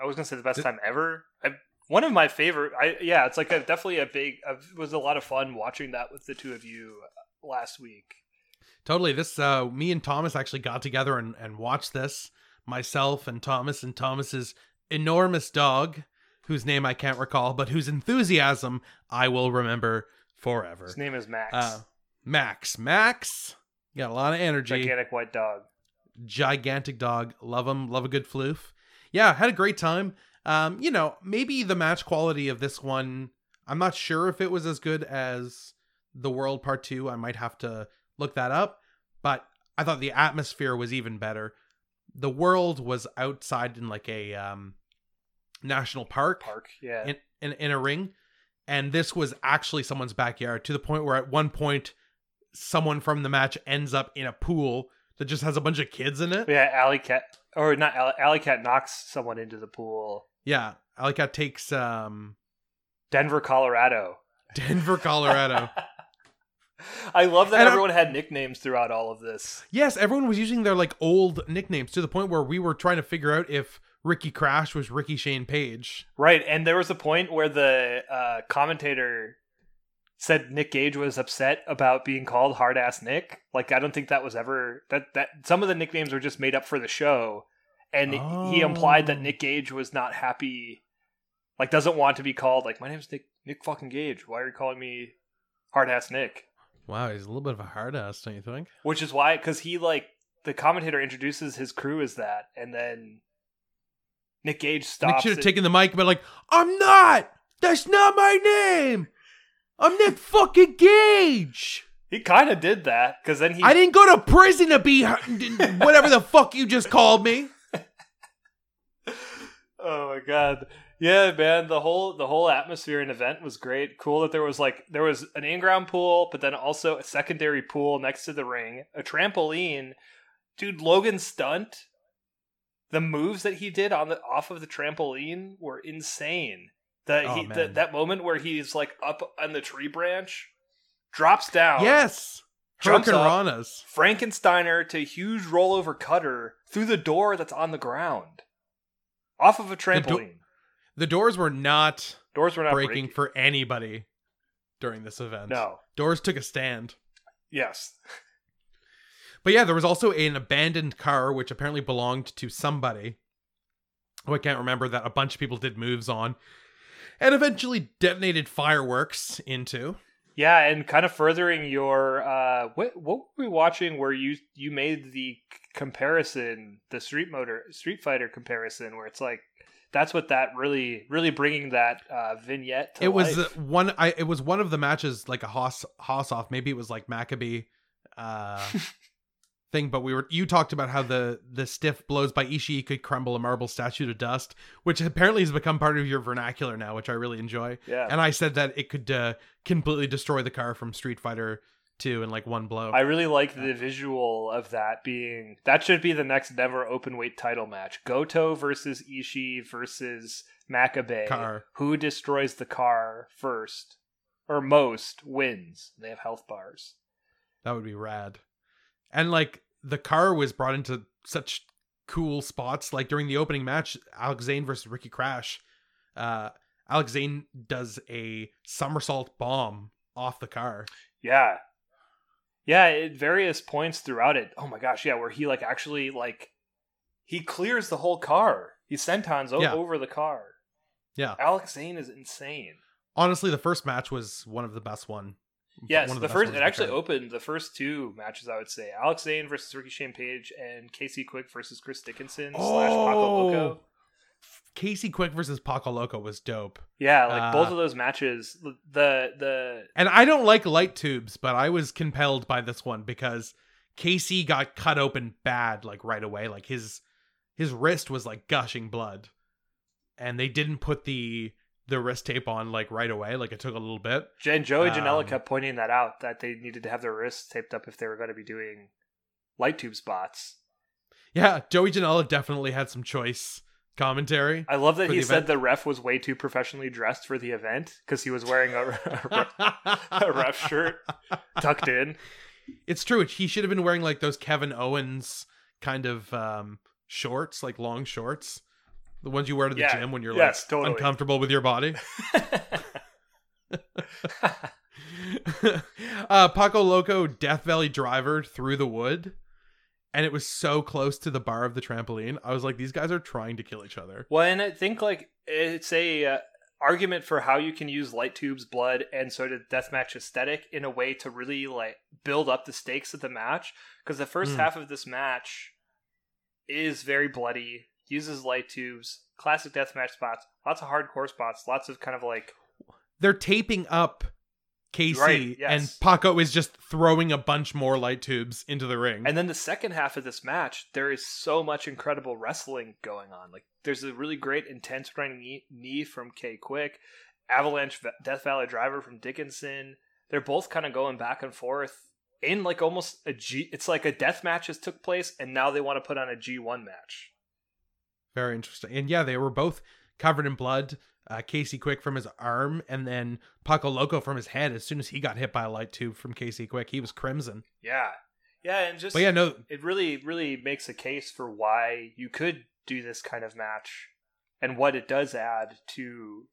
I was gonna say the best time ever. I, one of my favorite. I yeah, it's like a, definitely a big. uh, It was a lot of fun watching that with the two of you last week. Totally. This uh me and Thomas actually got together and, and watched this. Myself and Thomas and Thomas's enormous dog, whose name I can't recall, but whose enthusiasm I will remember forever. His name is Max, Uh Max. Max got a lot of energy. gigantic white dog. gigantic dog. Love him. Love a good floof. Yeah, had a great time. Um, you know, maybe the match quality of this one, I'm not sure if it was as good as the World Part 2. I might have to look that up, but I thought the atmosphere was even better. The world was outside in like a um national park, Park, yeah. in, in in a ring, and this was actually someone's backyard to the point where at one point someone from the match ends up in a pool that just has a bunch of kids in it. yeah, AllieKat, or not Alley, AllieKat knocks someone into the pool. Yeah, AllieKat takes um Denver, Colorado. Denver, Colorado. I love that And everyone had nicknames throughout all of this. yes, everyone was using their like old nicknames to the point where we were trying to figure out if Ricky Crash was Ricky Shane Page. Right, and there was a point where the uh, commentator said Nick Gage was upset about being called hard ass Nick. Like I don't think that was ever that that some of the nicknames were just made up for the show, and he implied that Oh. Nick Gage was not happy, like doesn't want to be called like my name's Nick Nick fucking Gage. Why are you calling me hard ass Nick? Wow, he's a little bit of a hard ass, don't you think? Which is why because he like the commentator introduces his crew as that, and then Nick Gage Nick stops. should have taken the mic but like, I'm not! That's not my name! I'm Nick fucking Gage! He kind of did that because then he I didn't go to prison to be whatever the fuck you just called me. Oh my god. Yeah, man, the whole the whole atmosphere and event was great. Cool that there was like there was an in-ground pool, but then also a secondary pool next to the ring, a trampoline. Dude, Logan stunt, the moves that he did on the off of the trampoline were insane. The, Oh, he, the that moment where he's like up on the tree branch, drops down. Yes! Jumps. Hurricanrana's. Frankensteiner to huge rollover cutter through the door that's on the ground. Off of a do- trampoline. The doors were not Doors were not breaking breaking. for anybody during this event. No. Doors took a stand. Yes. But yeah, there was also an abandoned car which apparently belonged to somebody who I can't remember that a bunch of people did moves on and eventually detonated fireworks into. Yeah, and kind of furthering your uh what what were we watching where you you made the comparison, the Street Motor Street Fighter comparison where it's like that's what that really really bringing that uh vignette to it was uh, one I it was one of the matches like a Haas Haas off. Maybe it was like Makabe uh thing, but we were you talked about how the the stiff blows by Ishii could crumble a marble statue to dust, which apparently has become part of your vernacular now, which I really enjoy. yeah. And I said that it could uh, completely destroy the car from Street Fighter 2 in like one blow. I really like the visual of that being that should be the next never open weight title match. Goto versus Ishii versus Makabe. Car. Who destroys the car first? or most wins. They have health bars. That would be rad. And like the car was brought into such cool spots. Like during the opening match, Alex Zayne versus Ricky Crash. Uh Alex Zayne does a somersault bomb off the car. Yeah. Yeah, at various points throughout it. Oh my gosh, yeah, where he like actually like he clears the whole car. He sentons Yeah. over the car. Yeah. Alex Zayne is insane. Honestly, the first match was one of the best one. Yes, the, best first it actually opened the first two matches. I would say Alex Zayne versus Ricky Shane Page and Casey Quick versus Chris Dickinson slash Paco Oh. Loco. Casey Quick versus Paco Loco was dope. Yeah, like both Uh, of those matches. The the And I don't like light tubes, but I was compelled by this one because Casey got cut open bad like right away. Like his his wrist was like gushing blood. And they didn't put the the wrist tape on like right away. Like it took a little bit. Jen Joey Janela Um, kept pointing that out that they needed to have their wrists taped up if they were going to be doing light tube spots. Yeah, Joey Janela definitely had some choice commentary. I love that he the said the ref was way too professionally dressed for the event because he was wearing a, a, a ref shirt tucked in. It's true. He should have been wearing like those Kevin Owens kind of um shorts, like long shorts. The ones you wear to the Yeah, gym when you're yes, like totally. uncomfortable with your body. uh Paco Loco Death Valley driver through the wood. And it was so close to the bar of the trampoline. I was like, these guys are trying to kill each other. Well, and I think like it's a uh, argument for how you can use light tubes, blood, and sort of deathmatch aesthetic in a way to really like build up the stakes of the match. Because the first Mm. half of this match is very bloody, uses light tubes, classic deathmatch spots, lots of hardcore spots, lots of kind of like They're taping up Casey Right, yes. and Paco is just throwing a bunch more light tubes into the ring. And then the second half of this match, there is so much incredible wrestling going on. Like there's a really great intense running knee, from K Quick, Avalanche Death Valley Driver from Dickinson. They're both kind of going back and forth in like almost a G. It's like a death match has took place, and now they want to put on a G one match. Very interesting. And yeah, they were both covered in blood. Uh, Casey Quick from his arm, and then Paco Loco from his head. As soon as he got hit by a light tube from Casey Quick, he was crimson. Yeah, yeah, and just But yeah, no, it really really makes a case for why you could do this kind of match and what it does add to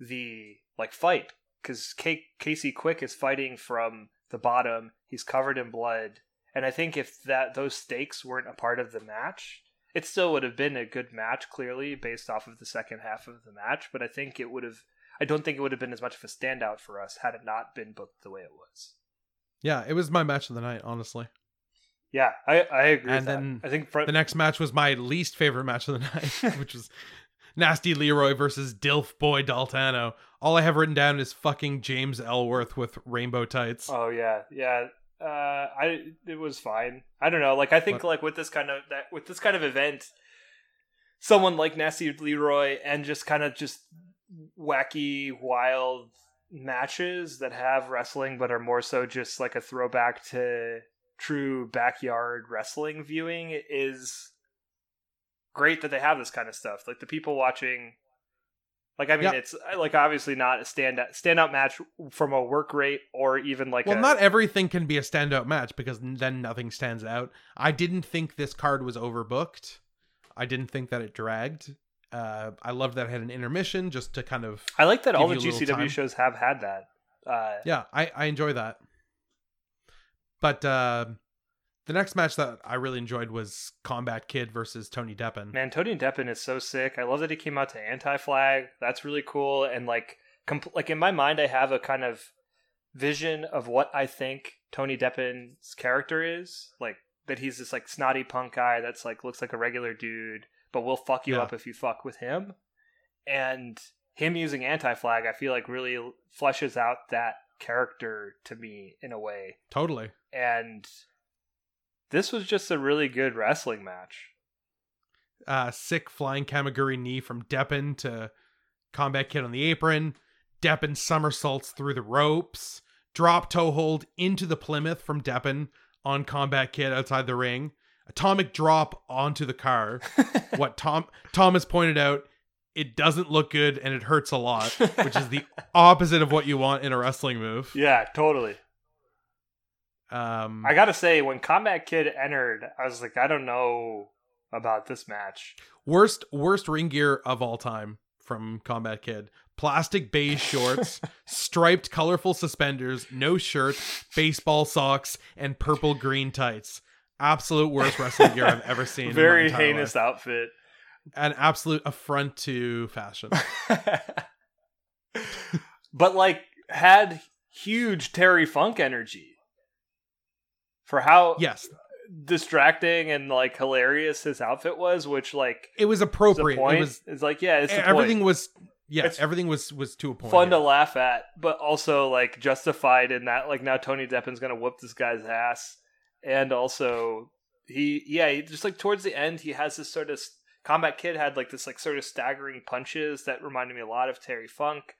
the like fight because casey quick is fighting from the bottom he's covered in blood and i think if that those stakes weren't a part of the match it still would have been a good match clearly based off of the second half of the match but i think it would have i don't think it would have been as much of a standout for us had it not been booked the way it was yeah, it was my match of the night, honestly. yeah i, I agree And with that. then i think front, The next match was my least favorite match of the night, which was Nasty Leroy versus Dilf Boy Daltano. All I have written down is fucking James Elworth with rainbow tights. Oh yeah, yeah. Uh, I it was fine. I don't know. Like I think What? like with this kind of that with this kind of event, someone like Nasty Leroy and just kind of just wacky, wild matches that have wrestling, but are more so just like a throwback to true backyard wrestling viewing is great that they have this kind of stuff. Like the people watching like I mean Yeah. it's like obviously not a standout standout match from a work rate or even like well, a, not everything can be a standout match because then nothing stands out. I didn't think this card was overbooked. I didn't think that it dragged. Uh, I loved that it had an intermission just to kind of I like that all the give you a little GCW shows have had that. Uh, yeah, I I enjoy that. But uh, the next match that I really enjoyed was Combat Kid versus Tony Deppen. Man, Tony Deppen is so sick. I love that he came out to Anti Flag. That's really cool. And like, compl- like in my mind, I have a kind of vision of what I think Tony Deppen's character is. Like that he's this like snotty punk guy that's like looks like a regular dude, but will fuck you Yeah. up if you fuck with him. And him using Anti Flag, I feel like really fleshes out that character to me in a way. Totally. And this was just a really good wrestling match. uh, sick flying Kamaguri knee from Deppen to Combat Kid on the apron. Deppen somersaults through the ropes. Drop toe hold into the Plymouth from Deppen on Combat Kid outside the ring. Atomic drop onto the car. what Tom Thomas pointed out it doesn't look good and it hurts a lot, which is the opposite of what you want in a wrestling move. yeah, totally. Um, I gotta say, when Combat Kid entered, I was like, I don't know about this match. worst worst ring gear of all time from Combat Kid. Plastic beige shorts, striped colorful suspenders, no shirt, baseball socks, and purple green tights. Absolute worst wrestling gear I've ever seen. Very heinous life. outfit. An absolute affront to fashion. but like had huge Terry Funk energy for how yes, distracting and like hilarious his outfit was, which like it was appropriate. It was it's like yeah, it's everything point. was yeah, It's everything was was to a point. fun to laugh at, but also like justified in that like now Tony Deppen's gonna whoop this guy's ass, and also he yeah he, just like towards the end he has this sort of combat kid had like this like sort of staggering punches that reminded me a lot of Terry Funk.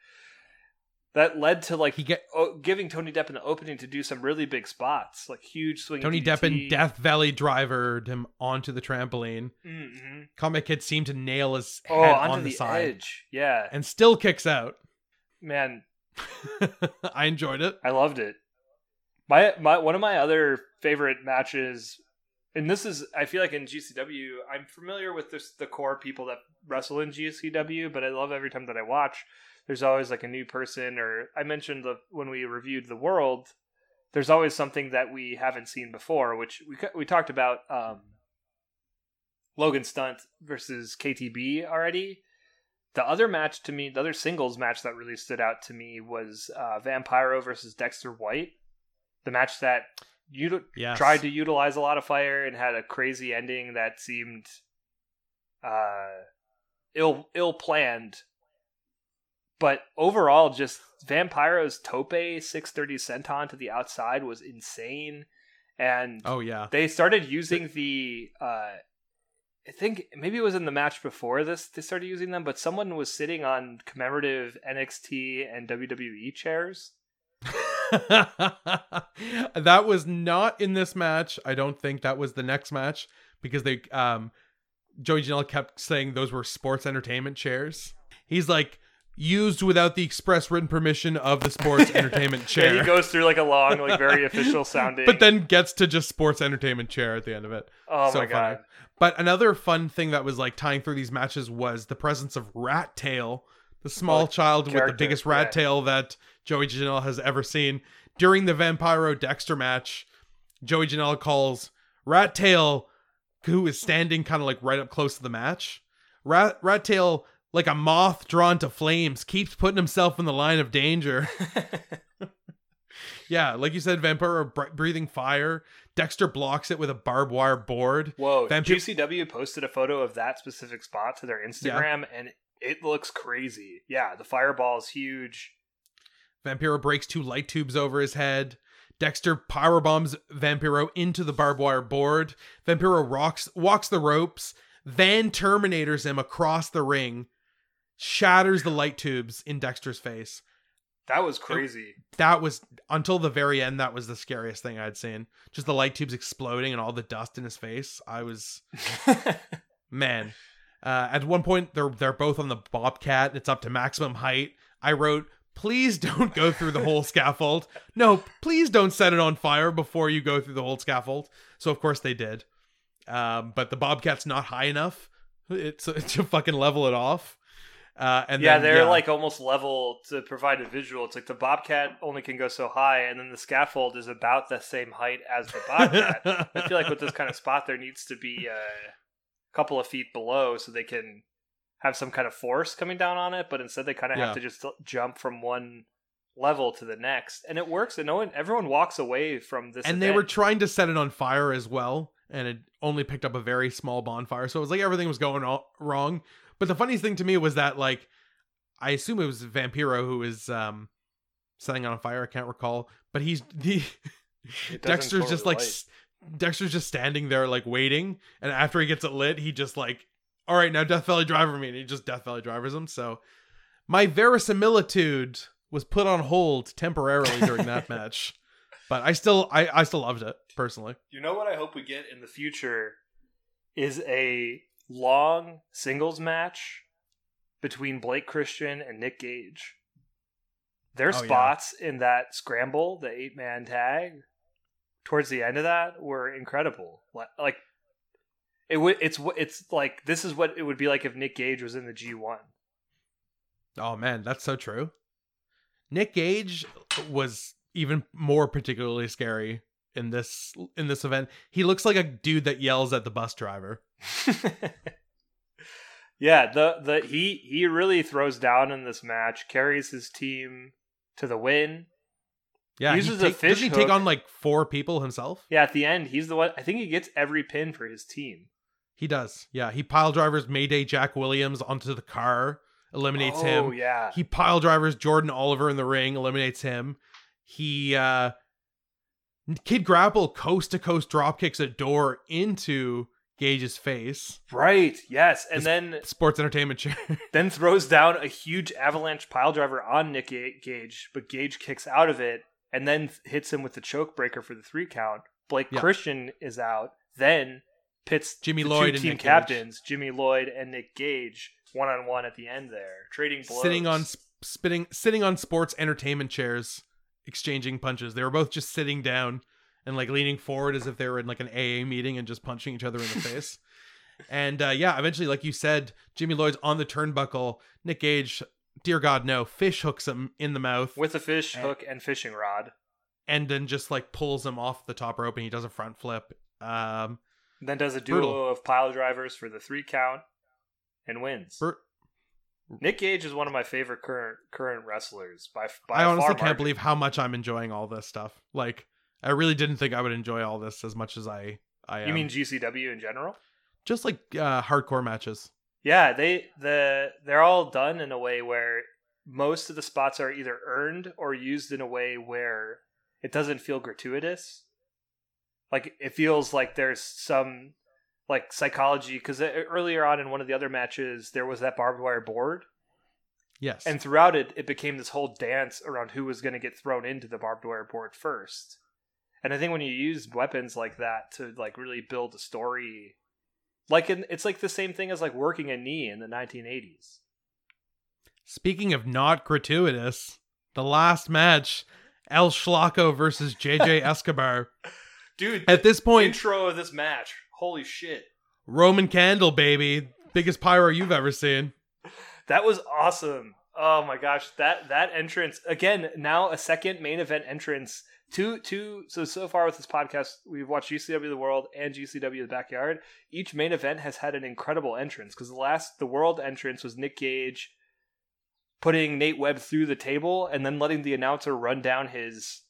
That led to like He get o- giving Tony Deppen the opening to do some really big spots, like huge swinging. Tony Deppen Death Valley drivered him onto the trampoline. Mm-hmm. Comic Kid seemed to nail his head Oh, onto on the, the, side edge. Yeah, and still kicks out. man, I enjoyed it. I loved it. My my one of my other favorite matches, and this is I feel like in GCW, I'm familiar with this, the core people that wrestle in GCW, but I love every time that I watch. There's always like a new person, or I mentioned the when we reviewed the world. There's always something that we haven't seen before, which we we talked about. Um, Logan Stunt versus KTB already. The other match to me, the other singles match that really stood out to me was uh, Vampiro versus Dexter White. The match that you Yes. tried to utilize a lot of fire and had a crazy ending that seemed uh, ill ill planned. But overall, just Vampiro's tope six thirty senton to the outside was insane, and Oh yeah. they started using the uh I think maybe it was in the match before this they started using them, but someone was sitting on commemorative NXT and WWE chairs. that was not in this match. I don't think that was the next match because they um Joey Janela kept saying those were sports entertainment chairs. He's like used without the express written permission of the sports entertainment Yeah, chair. he goes through like a long, like very official sounding. but then gets to just sports entertainment chair at the end of it. oh so my god, But another fun thing that was like tying through these matches was the presence of Rat Tail, the small Oh, child with the biggest rat yeah. tail that Joey Janela has ever seen. During the Vampiro Dexter match, Joey Janela calls Rat Tail, who is standing kind of like right up close to the match. Rat Rat Tail, like a moth drawn to flames, keeps putting himself in the line of danger. yeah, like you said, Vampiro breathing fire. Dexter blocks it with a barbed wire board. Whoa! Vampire- GCW posted a photo of that specific spot to their Instagram, and it looks crazy. Yeah, the fireball is huge. Vampiro breaks two light tubes over his head. Dexter powerbombs Vampiro into the barbed wire board. Vampiro rocks, walks the ropes, Van Terminators him across the ring, shatters the light tubes in Dexter's face. That was crazy. That was until the very end. That was the scariest thing I'd seen. Just the light tubes exploding and all the dust in his face. I was man. Uh, at one point, they're they're both on the bobcat. It's up to maximum height. I wrote, "Please don't go through the whole scaffold. No, please don't set it on fire before you go through the whole scaffold." So of course they did, um, but the bobcat's not high enough. It's to fucking level it off. Uh, and yeah, then, they're like almost level to provide a visual. It's like the Bobcat only can go so high, and then the scaffold is about the same height as the Bobcat. I feel like with this kind of spot, there needs to be a couple of feet below so they can have some kind of force coming down on it. But instead, they kind of Yeah. have to just jump from one level to the next, and it works. And no one, everyone walks away from this. and they were trying to set it on fire as well and it only picked up a very small bonfire so it was like everything was going all wrong but the funniest thing to me was that like i assume it was vampiro who is um setting on fire i can't recall but he's the dexter's just like light. dexter's just standing there like waiting and after he gets it lit he just like all right now death valley driver me and he just death valley drivers him so my verisimilitude was put on hold temporarily during that match but i still i i still loved it personally You know what I hope we get in the future is a long singles match between Blake Christian and Nick Gage. Their Oh, yeah. spots in that scramble, the eight man tag, towards the end of that were incredible. Like it would, it's it's like this is what it would be like if Nick Gage was in the G one. Oh man, that's so true. Nick Gage was even more particularly scary in this in this event. He looks like a dude that yells at the bus driver. yeah, the the he he really throws down in this match, carries his team to the win. Yeah, Uses he a take- fish doesn't he take hook. on like four people himself? Yeah, at the end, he's the one. I think he gets every pin for his team. He does. Yeah, he pile drivers Mayday Jack Williams onto the car, eliminates oh him. yeah, He pile drivers Jordan Oliver in the ring, eliminates him. He uh Kid Grapple coast to coast drop kicks a door into Gage's face. right. Yes, and This- then Sports entertainment chair. then throws down a huge avalanche pile driver on Nick Gage, but Gage kicks out of it and then hits him with the choke breaker for the three count. Blake Yeah. Christian is out. Then pits Jimmy the Lloyd two and team Nick Gage. captains, Jimmy Lloyd and Nick Gage, one on one at the end there, trading blows. sitting on sp- spitting sitting on sports entertainment chairs exchanging punches they were both just sitting down and like leaning forward as if they were in like an aa meeting and just punching each other in the face and uh yeah eventually like you said jimmy lloyd's on the turnbuckle nick gage dear god no fish hooks him in the mouth with a fish Eh. hook and fishing rod. and then just like pulls him off the top rope and he does a front flip um Then does a duo Brutal. of pile drivers for the three count and wins. Bur- Nick Gage is one of my favorite current current wrestlers by by i honestly can't believe how much i'm enjoying all this stuff like i really didn't think i would enjoy all this as much as i i am. You mean GCW in general? just like uh hardcore matches Yeah, they the they're all done in a way where most of the spots are either earned or used in a way where it doesn't feel gratuitous. Like it feels like there's some like psychology because earlier on in one of the other matches there was that barbed wire board. Yes. And throughout it it became this whole dance around who was going to get thrown into the barbed wire board first. And i think when you use weapons like that to like really build a story like in, it's like the same thing as like working a knee in the 1980s Speaking of not gratuitous, the last match, El Schlocko versus JJ Escobar. dude At this point, intro of this match holy shit. Roman Candle, baby. Biggest pyro you've ever seen. that was awesome. Oh my gosh. That that entrance again now a second main event entrance two two so so far with this podcast we've watched gcw the world and gcw the backyard. Each main event has had an incredible entrance because the last the world entrance was nick gage putting nate webb through the table and then letting the announcer run down his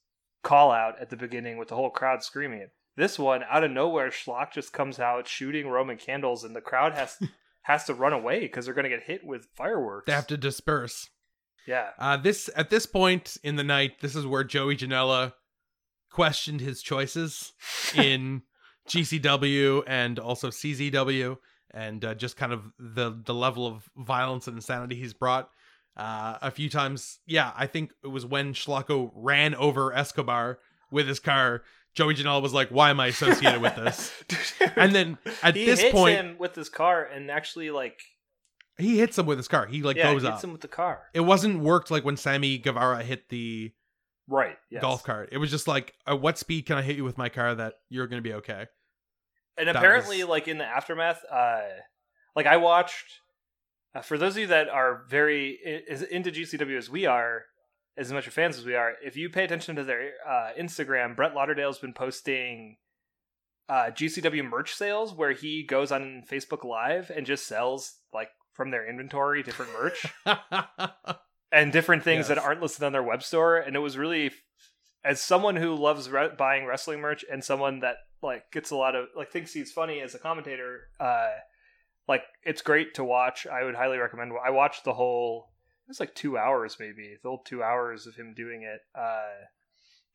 call out at the beginning with the whole crowd screaming this one out of nowhere schlock just comes out shooting roman candles and the crowd has has to run away because they're going to get hit with fireworks They have to disperse. yeah Uh, this at this point in the night, this is where Joey Janela questioned his choices in GCW and also CZW, and uh, just kind of the the level of violence and insanity he's brought. Uh, a few times, yeah, I think it was when Schlocko ran over Escobar with his car. Joey Janela was like, "Why am I associated with this?" And then at he this hits point, him with his car and actually like he hits him with his car. He like yeah, goes hits up. him with the car. It wasn't worked like when Sammy Guevara hit the Right. Yes. golf cart. It was just like, at what speed can I hit you with my car that you're going to be okay? And That apparently, was- like in the aftermath, uh, like I watched. Uh, for those of you that are very as into GCW as we are, as much of fans as we are, if you pay attention to their uh, Instagram, Brett Lauderdale's been posting uh, GCW merch sales where he goes on Facebook Live and just sells like from their inventory different merch. and different things that aren't listed on their web store and it was really as someone who loves re- buying wrestling merch and someone that like gets a lot of like thinks he's funny as a commentator uh like it's great to watch i would highly recommend i watched the whole it was like two hours maybe the whole two hours of him doing it uh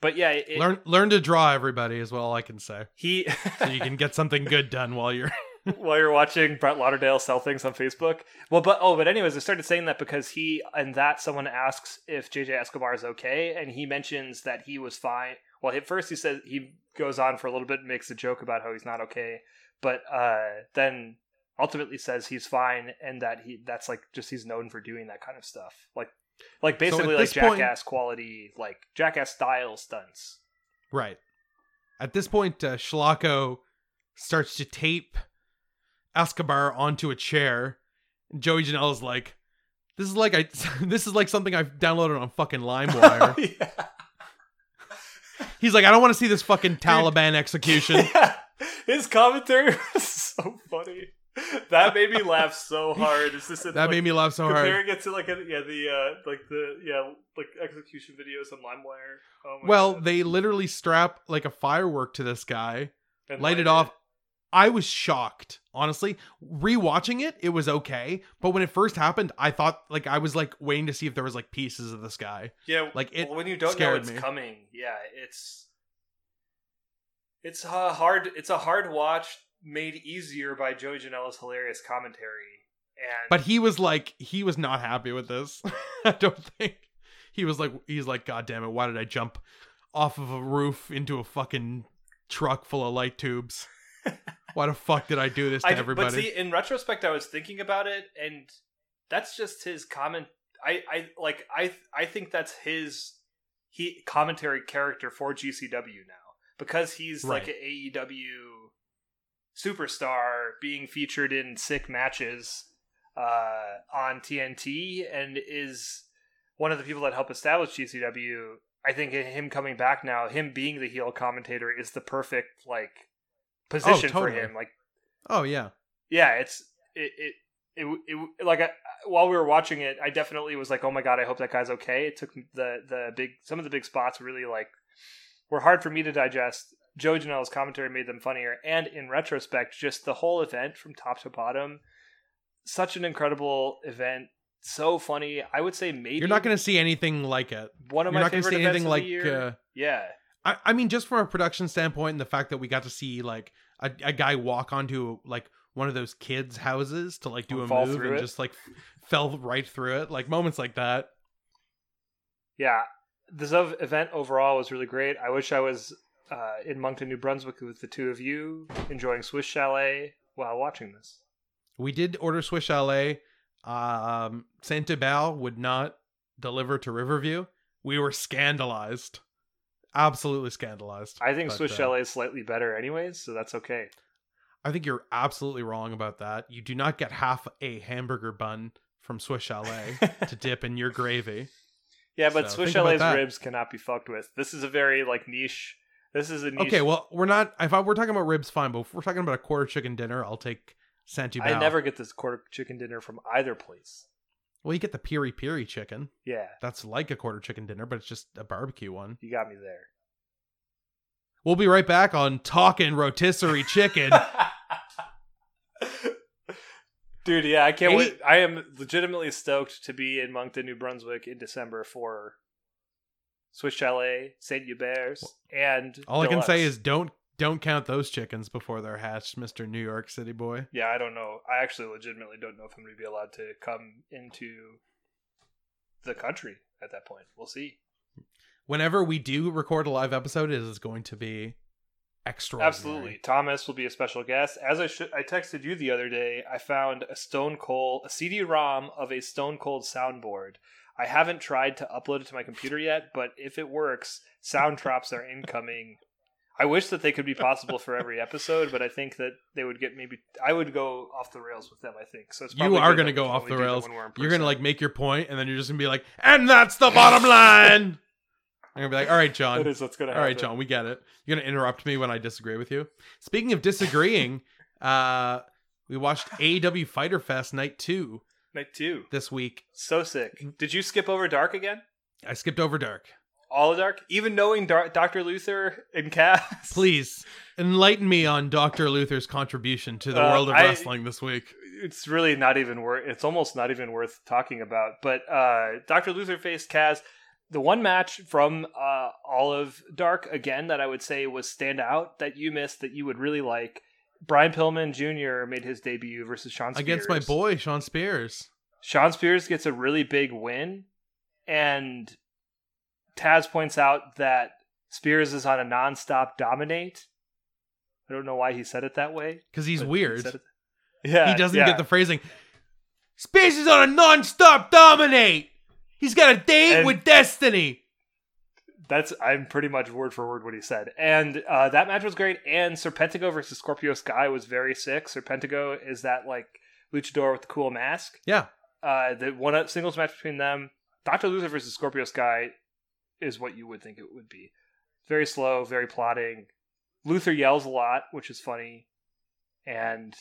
but yeah it, learn learn to draw, everybody, is all I can say. he So you can get something good done while you're. while you're watching Brett Lauderdale sell things on Facebook. Well, but oh, but anyways, I started saying that because he and that someone asks if JJ Escobar is okay, and he mentions that he was fine. Well, at first he says he goes on for a little bit and makes a joke about how he's not okay, but uh, then ultimately says he's fine and that he that's like just he's known for doing that kind of stuff. Like like basically like this point- jackass quality, like jackass style stunts. Right. At this point, uh, Schlocko starts to tape Escobar onto a chair. Joey Janela's like, "This is like I, this is like something I've downloaded on fucking LimeWire." yeah. He's like, "I don't want to see this fucking Taliban execution." Yeah. His commentary was so funny. That made me laugh so hard. It's just That made me laugh so hard. comparing it to like a, yeah the uh like the yeah like execution videos on LimeWire. Oh Well, God. they literally strap like a firework to this guy, And light it off. I was shocked, honestly. Rewatching it, it was okay, but when it first happened, I thought like I was like waiting to see if there was like pieces of this guy. Yeah, Like, it well, when you don't know it's me. coming, yeah, it's it's a hard it's a hard watch made easier by Joey Janela's hilarious commentary. And But he was like, he was not happy with this. I don't think he was like, he's like, God damn it, why did I jump off of a roof into a fucking truck full of light tubes? Why the fuck did I do this to I, everybody? But see, in retrospect, I was thinking about it, and that's just his comment. I, I like I I think that's his he commentary character for GCW now because he's like an AEW superstar being featured in sick matches uh, on TNT and is one of the people that helped establish GCW. I think him coming back now, him being the heel commentator, is the perfect like position for totally. him. Like oh yeah, yeah, it's it it it, it like I, while we were watching it, I definitely was like, oh my god, I hope that guy's okay. It took the the big some of the big spots really like were hard for me to digest. Joe Janela's commentary made them funnier, and in retrospect, just the whole event from top to bottom, such an incredible event, so funny. I would say maybe you're not going to see anything like it. one of You're my not favorite see events anything of like. the year. Uh, yeah, I, I mean, just from a production standpoint, and the fact that we got to see like a, a guy walk onto like one of those kids' houses to like do And a move and it. just like fell right through it, like moments like that. yeah. This event overall was really great. I wish I was uh, in Moncton, New Brunswick, with the two of you enjoying Swiss Chalet while watching this. We did order Swiss Chalet. Um, Saint would not deliver to Riverview. We were scandalized, absolutely scandalized. I think But, Swiss uh, Chalet is slightly better, anyways, so that's okay. I think you're absolutely wrong about that. You do not get half a hamburger bun from Swiss Chalet to dip in your gravy. yeah, but So, Swiss Chalet's ribs cannot be fucked with. This is a very like niche. This is a niche. Okay, well, we're not. If I, we're talking about ribs, fine. But if we're talking about a quarter chicken dinner, I'll take Saint I never get this quarter chicken dinner from either place. Well, you get the piri piri chicken. Yeah, That's like a quarter chicken dinner, but it's just a barbecue one. you got me there. We'll be right back on talking rotisserie chicken. Dude, yeah, I can't Any- wait. I am legitimately stoked to be in Moncton, New Brunswick in December for Swiss Chalet, Saint Hubert's, and All I can say is don't don't count those chickens before they're hatched, Mister New York City boy. yeah, I don't know. I actually legitimately don't know if I'm going to be allowed to come into the country at that point. We'll see. Whenever we do record a live episode, it is going to be extraordinary. Absolutely. Thomas will be a special guest. As I sh- I texted you the other day, I found a Stone Cold a CD-ROM of a Stone Cold soundboard. I haven't tried to upload it to my computer yet, but if it works, sound drops are incoming. I wish that they could be possible for every episode, but I think that they would get maybe I would go off the rails with them, I think. So it's You are gonna go off the rails. when we're in You're gonna like make your point, and then you're just gonna be like, and that's the bottom line. I'm gonna be like, all right, John. that is what's gonna All happen. right, John, we get it. You're gonna interrupt me when I disagree with you. Speaking of disagreeing, uh, we watched AEW Fighter Fest Night Two Night two. this week. So sick. Did you skip over Dark again? I skipped over Dark. All of Dark? Even knowing Dar- Dr. Luther and Cass? Please enlighten me on Doctor Luther's contribution to the Uh, world of I- wrestling this week. it's really not even worth it's almost not even worth talking about but uh dr luther faced kaz the one match from uh all of dark again that i would say was stand out that you missed that you would really like brian pillman jr made his debut versus shawn spears Against my boy Shawn Spears. shawn spears gets a really big win and taz points out that spears is on a non-stop dominate i don't know why he said it that way Because he's but he weird. Yeah, he doesn't yeah. get the phrasing. Spears is on a non-stop dominate. He's got a date And- with destiny. That's I'm pretty much word for word what he said, and uh, that match was great. And Serpentico versus Scorpio Sky was very sick. Serpentico is that like luchador with the cool mask. Yeah. Uh, the one singles match between them, Doctor Luther versus Scorpio Sky, is what you would think it would be. Very slow, very plotting. Luther yells a lot, which is funny, and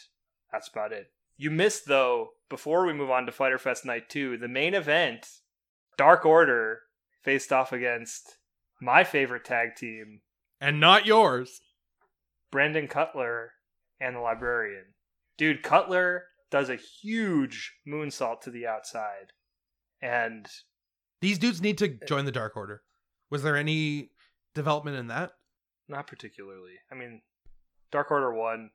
that's about it. You missed though. Before we move on to Fighter Fest Night Two, the main event, Dark Order faced off against my favorite tag team, And not yours. Brandon Cutler and the Librarian. Dude, Cutler does a huge moonsault to the outside. And These dudes need to join the Dark Order. Was there any development in that? not particularly. I mean, Dark Order 1,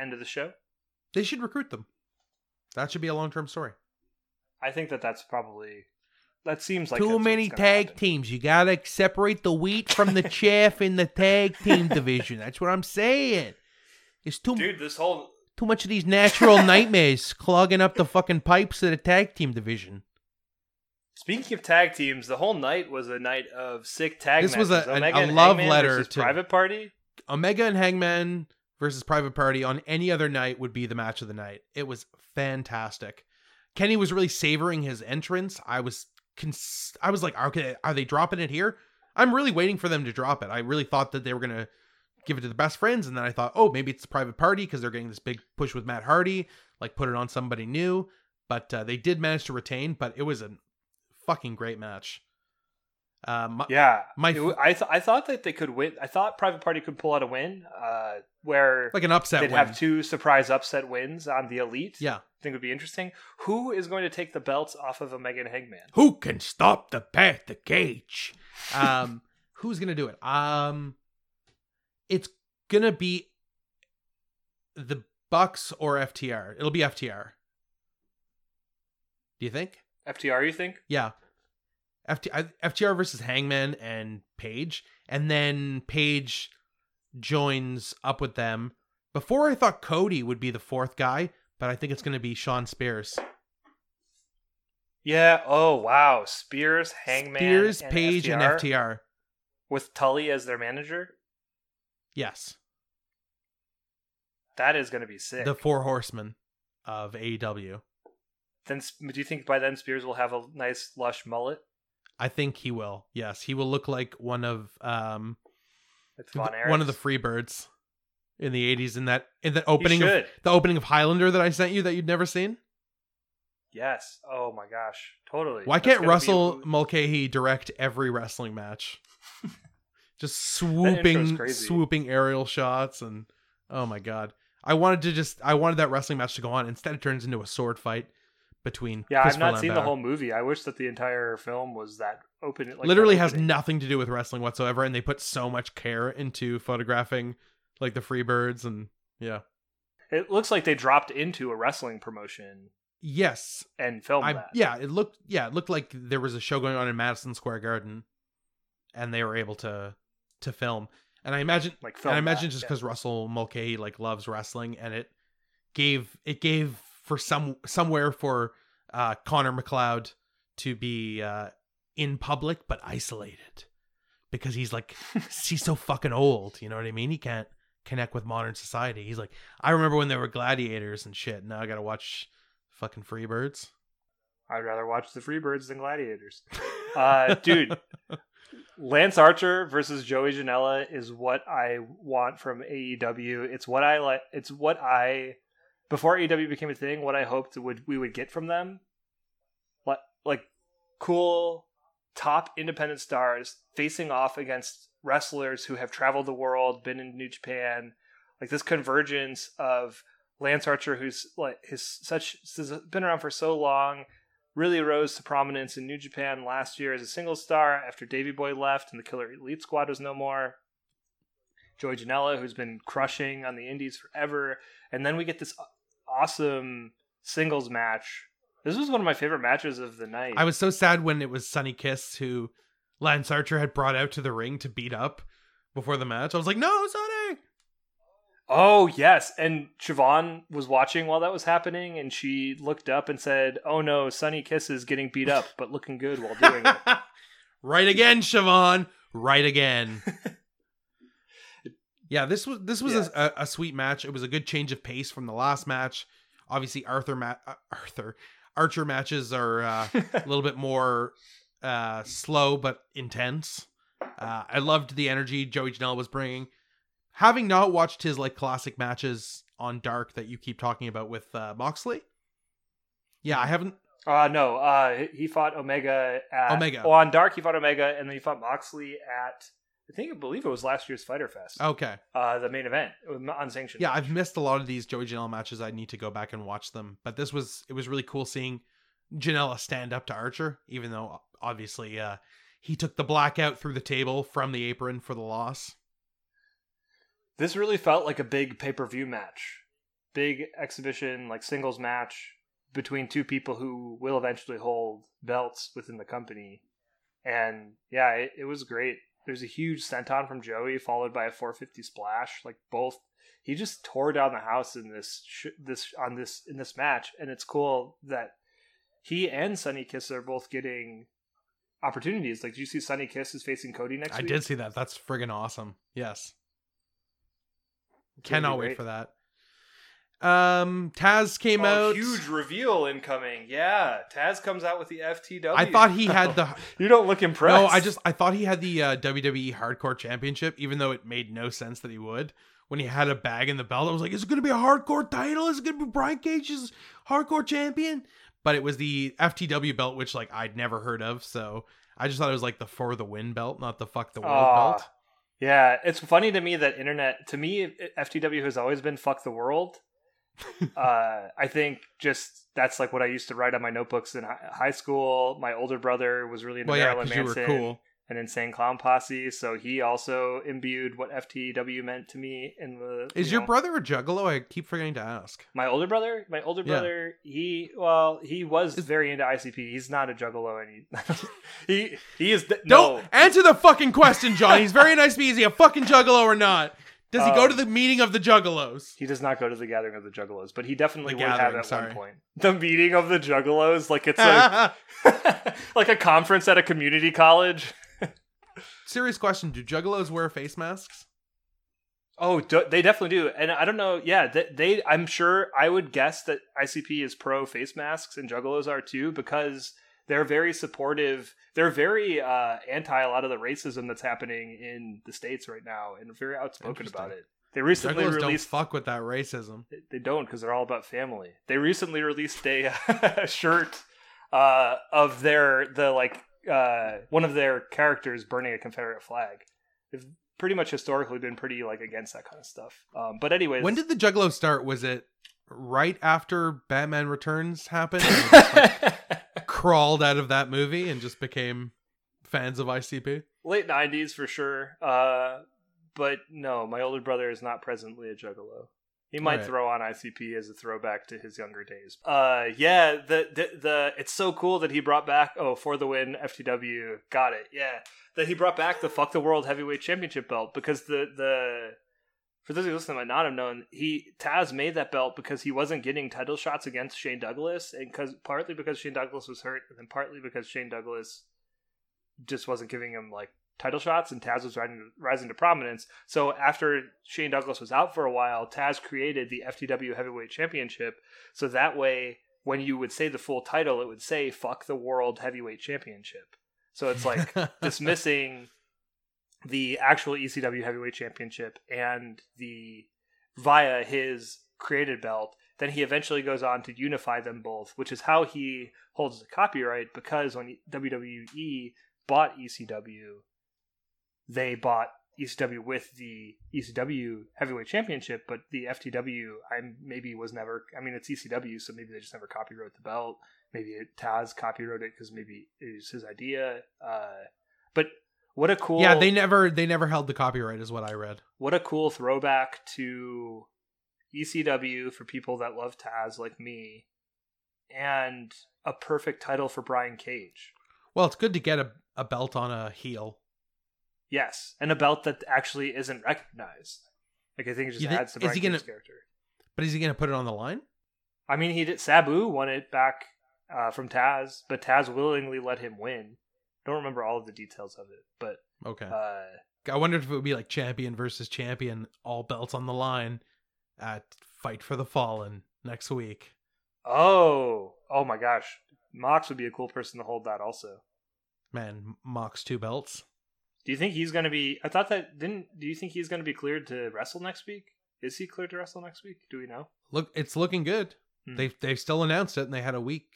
end of the show. They should recruit them. That should be a long-term story. I think that that's probably. That seems like Too many tag happen. teams. You gotta separate the wheat from the chaff in the tag team division. That's what I'm saying. It's too Dude, this whole. too much of these natural nightmares clogging up the fucking pipes of the tag team division. Speaking of tag teams, the whole night was a night of sick tag This was a- matches. a- Omega a and love Hangman letter versus to- Private Party. Omega and Hangman versus Private Party on any other night would be the match of the night. It was fantastic. Kenny was really savoring his entrance. I was cons- I was like, okay, are they dropping it here? I'm really waiting for them to drop it. I really thought that they were gonna give it to the best friends, and then I thought, oh, maybe it's a Private Party because they're getting this big push with Matt Hardy, like put it on somebody new. But uh, they did manage to retain. But it was a fucking great match. Uh, my, Yeah, my It I th- I thought that they could win. I thought Private Party could pull out a win, uh, where like an upset they'd win. have two surprise upset wins on the Elite. yeah. I think would be interesting. Who is going to take the belts off of Omega and Hangman? Who can stop the path to Cage? Um, who's gonna do it? Um, it's gonna be the Bucks or FTR. It'll be FTR. Do you think? FTR, you think? Yeah. FT, FTR versus Hangman and Page, and then Page joins up with them. Before I thought Cody would be the fourth guy, but I think it's going to be Shawn Spears. Yeah. Oh wow, Spears, Hangman, Spears, and Page, FTR, and FTR. with Tully as their manager. Yes, That is going to be sick. the four horsemen of AEW. then, do you think by then Spears will have a nice lush mullet? I think he will. Yes, he will look like one of um It's Von th- one of the? Freebirds in the '80s. In that in the opening of the opening of Highlander that I sent you that you'd never seen. Yes. Oh my gosh. Totally. Why That's can't Russell Mulcahy direct every wrestling match? just swooping, swooping aerial shots, and oh my god! I wanted to just, I wanted that wrestling match to go on. Instead, it turns into a sword fight between. Yeah, I've not seen the whole movie. I wish that the entire film was that open. Like Literally that has nothing to do with wrestling whatsoever, and they put so much care into photographing like the Freebirds and yeah. It looks like they dropped into a wrestling promotion Yes, and filmed I that. yeah, it looked yeah, it looked like there was a show going on in Madison Square Garden, and they were able to to film. And I imagine, Like and film I imagine that, just yeah. because Russell Mulcahy like loves wrestling, and it gave it gave for some somewhere for uh Connor MacLeod to be uh in public but isolated because he's like he's so fucking old. You know what I mean? He can't connect with modern society. He's like, I remember when there were gladiators and shit. Now I gotta watch fucking Freebirds. I'd rather watch the Freebirds than Gladiators. Uh, dude, Lance Archer versus Joey Janela is what I want from AEW. It's what I like. It's what I before AEW became a thing. What I hoped would we would get from them, like like cool top independent stars facing off against wrestlers who have traveled the world, been in New Japan, like this convergence of Lance Archer, who's like his such has been around for so long, really rose to prominence in New Japan last year as a single star after Davey Boy left and the Killer Elite Squad was no more. Joey Janela, who's been crushing on the Indies forever, and then we get this awesome singles match. This was one of my favorite matches of the night. I was so sad when it was Sunny Kiss who Lance Archer had brought out to the ring to beat up before the match. I was like, no, Sunny. Oh yes, and Siobhan was watching while that was happening, and she looked up and said, "Oh no, Sunny Kiss is getting beat up, but looking good while doing it." right again, Siobhan. Right again. yeah, this was this was Yeah. a, a sweet match. It was a good change of pace from the last match. Obviously, Arthur ma- uh, Arthur Archer matches are uh, a little bit more uh, slow but intense. Uh, I loved the energy Joey Janela was bringing. Having not watched his like classic matches on Dark that you keep talking about with uh, Moxley, yeah, I haven't. Uh no, uh he fought Omega at Omega. Well, on Dark he fought Omega, and then he fought Moxley at I think I believe it was last year's Fighter Fest. Okay, Uh, the main event was unsanctioned. yeah, I've missed a lot of these Joey Janela matches. I need to go back and watch them. But this was it was really cool seeing Janela stand up to Archer, even though obviously uh, he took the blackout through the table from the apron for the loss. This really felt like a big pay per view match, big exhibition like singles match between two people who will eventually hold belts within the company. And yeah, it, it was great. There's a huge senton from Joey, followed by a 450 splash. Like both, he just tore down the house in this sh- this on this in this match, and it's cool that he and Sunny Kiss are both getting opportunities. Like, do you see Sunny Kiss is facing Cody next I week? did see that. That's friggin' awesome. Yes. Cannot wait for that. Um, Taz came Oh, out. huge reveal incoming. Yeah, Taz comes out with the FTW. I thought he had the. you don't look impressed. No, I just I thought he had the uh, WWE Hardcore Championship, even though it made no sense that he would. When he had a bag in the belt, I was like, "Is it going to be a hardcore title? Is it going to be Brian Cage's Hardcore Champion?" But it was the FTW belt, which like I'd never heard of, so I just thought it was like the for the win belt, not the fuck the world Aw. belt. Yeah, it's funny to me that internet. To me, FTW has always been "fuck the world." Uh, I think just that's like what I used to write on my notebooks in high school. My older brother was really into Well, Marilyn were Manson cool. and Insane Clown Posse, so he also imbued what FTW meant to me. In the Is you your know, brother a juggalo? I keep forgetting to ask. My older brother, my older Yeah. brother, he well, he was Is- very into ICP. He's not a juggalo, and he he he is Don't no. answer the fucking question, Johnny. He's very nice to me. Is he a fucking juggalo or not? Does he go Um, to the meeting of the juggalos? He does not go to the gathering of the Juggalos, but he definitely The would have at sorry. one point. The meeting of the Juggalos, like it's like like a conference at a community college. Serious question: Do juggalos wear face masks? Oh, do, they definitely do, and I don't know. Yeah, they, they. I'm sure. I would guess that ICP is pro face masks, and Juggalos are too, because they're very supportive. They're very uh, anti a lot of the racism that's happening in the states right now, and very outspoken about it. They recently don't released. fuck with that racism. They- don't because they're all about family. They recently released a, shirt uh, of their the like uh, one of their characters burning a Confederate flag. They've pretty much historically been pretty like against that kind of stuff. Um, but anyways, When did the juggalo start? Was it right after Batman Returns happened? And they just, like, crawled out of that movie and just became fans of ICP. late '90s for sure? Uh, but no, my older brother is not presently a juggalo. He might Alright. throw on ICP as a throwback to his younger days. Uh, yeah, the, the the it's so cool that he brought back oh for the win FTW. Got it. Yeah, that he brought back the fuck the world heavyweight championship belt because the the for those of you listening might not have known he Taz made that belt because he wasn't getting title shots against Shane Douglas and because partly because Shane Douglas was hurt and then partly because Shane Douglas just wasn't giving him like title shots and Taz was rising, rising to prominence. So after Shane Douglas was out for a while, Taz created the FTW Heavyweight Championship. So that way, when you would say the full title, it would say "Fuck the World Heavyweight Championship." So it's like dismissing the actual ECW Heavyweight Championship and the via his created belt. Then he eventually goes on to unify them both, which is how he holds the copyright. Because when WWE bought ECW, they bought ECW with the ECW Heavyweight Championship, but the FTW I maybe was never. I mean, it's ECW, so maybe they just never copyright the belt. Maybe it, Taz copyrighted it because maybe it was his idea. Uh, but what a cool Yeah, they never they never held the copyright, is what I read. what a cool throwback to ECW for people that love Taz like me, and a perfect title for Brian Cage. Well, it's good to get a, a belt on a heel. Yes, and a belt that actually isn't recognized. Like I think it just think- adds to Brian Cage's character. But is he going to put it on the line? I mean, he did. Sabu won it back uh, from Taz, but Taz willingly let him win. Don't remember all of the details of it, but Okay. uh, I wondered if it would be like champion versus champion, all belts on the line at Fight for the Fallen next week. oh, oh my gosh, Mox would be a cool person to hold that. Also, Man, Mox two belts. do you think he's going to be? I thought that didn't. Do you think he's going to be cleared to wrestle next week? Is he cleared to wrestle next week? Do we know? Look, it's looking good. Hmm. They've they've still announced it, and they had a week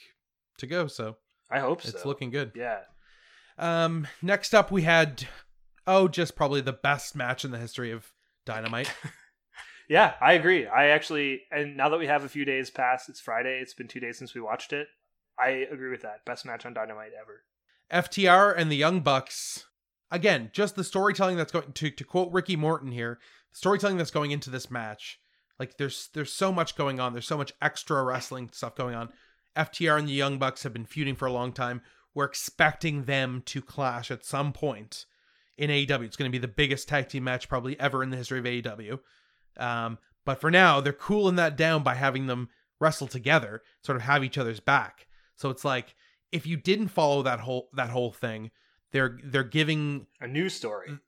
to go, so I hope so. it's so. looking good. Yeah. Um, next up we had oh, just probably the best match in the history of Dynamite. Yeah, I agree. I actually, and now that we have a few days past, it's Friday. It's been two days since we watched it. I agree with that. Best match on Dynamite ever. FTR and the Young Bucks. Again, just the storytelling that's going to to quote Ricky Morton here, the storytelling that's going into this match. Like there's there's so much going on. There's so much extra wrestling stuff going on. FTR and the Young Bucks have been feuding for a long time. We're expecting them to clash at some point in AEW. It's going to be the biggest tag team match probably ever in the history of AEW. Um, but for now, they're cooling that down by having them wrestle together, sort of have each other's back. So it's like if you didn't follow that whole that whole thing, they're they're giving A new story. Mm.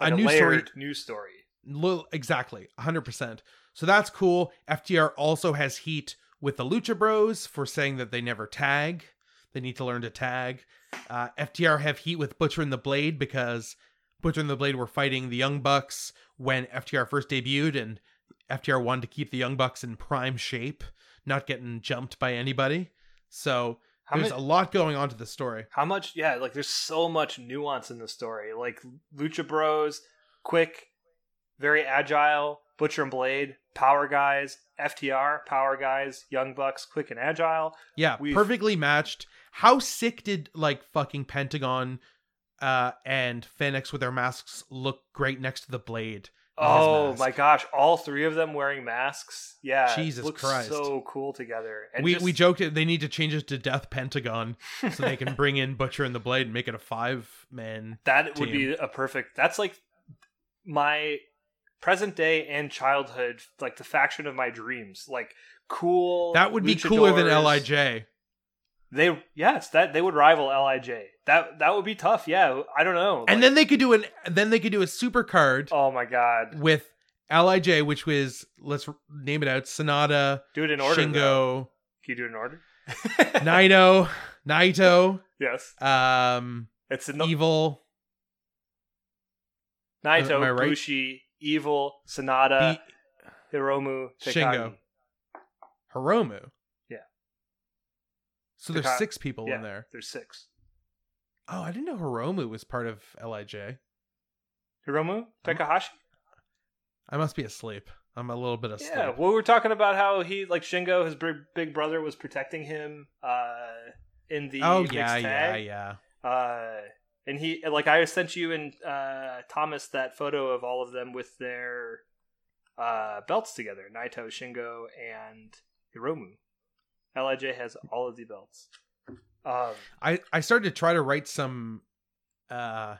Like a new story- New story. little exactly 100%. So that's cool. FTR also has heat with the Lucha Bros for saying that they never tag. They need to learn to tag. Uh, FTR have heat with Butcher and the Blade because Butcher and the Blade were fighting the Young Bucks when FTR first debuted, and FTR wanted to keep the Young Bucks in prime shape, not getting jumped by anybody. So How there's much? a lot going on to the story. How much? Yeah, like there's so much nuance in the story. Like Lucha Bros, quick, very agile. Butcher and Blade, power guys. FTR, power guys. Young Bucks, quick and agile. Yeah, We've- perfectly matched. How sick did like fucking Pentagon uh and Phoenix with their masks look great next to the blade? Oh my gosh! All three of them wearing masks. Yeah, Jesus looks Christ. so cool together. And we just- we joked it they need to change it to Death Pentagon so they can bring in Butcher and the Blade and make it a five man. that would be a perfect. That's like my present day and childhood, like the faction of my dreams. Like cool. That would be cooler than. Lij. They yes, that they would rival Lij. That that would be tough. Yeah, I don't know. And Like, then they could do an then they could do a super card oh my god, with Lij, which was let's name it out Sanada, do it in order. though. Shingo, Can you do it in order? Naito, Naito, yes, um, it's in the Evil, Naito, I right? Bushi, Evil, Sanada, Be- Hiromu. Shingo. Hiromu. So there's Taka- six people Yeah, in there. there's six. Oh, I didn't know Hiromu was part of Lij. Hiromu, Takahashi. I must be asleep. I'm a little bit asleep. Yeah, well, we were talking about how he like Shingo, his big, big brother, was protecting him uh, in the oh yeah, yeah, yeah. Uh, and he like I sent you and uh, Thomas that photo of all of them with their uh, belts together: Naito, Shingo, and Hiromu. Lij has all of the belts. Um, I I started to try to write some uh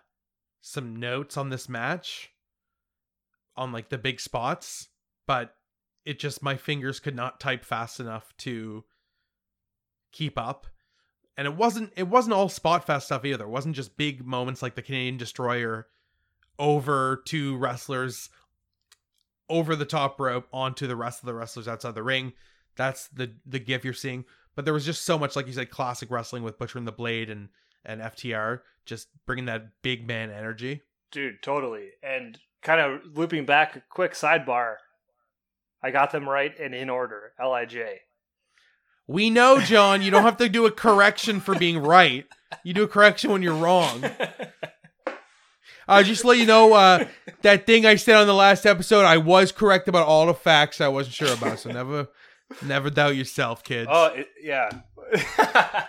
some notes on this match on like the big spots, but it just my fingers could not type fast enough to keep up. And it wasn't it wasn't all spot fast stuff either. It wasn't just big moments like the Canadian Destroyer over two wrestlers over the top rope onto the rest of the wrestlers outside the ring. That's the the gif you're seeing. But there was just so much, like you said, classic wrestling with Butcher and the Blade and and FTR, just bringing that big man energy. dude, totally. And kind of looping back, a quick sidebar. I got them right and in order. Lij. We know, John, you don't have to do a correction for being right. You do a correction when you're wrong. Uh, just to let you know, uh, that thing I said on the last episode, I was correct about all the facts I wasn't sure about. So never, never doubt yourself, kids. Oh it, yeah.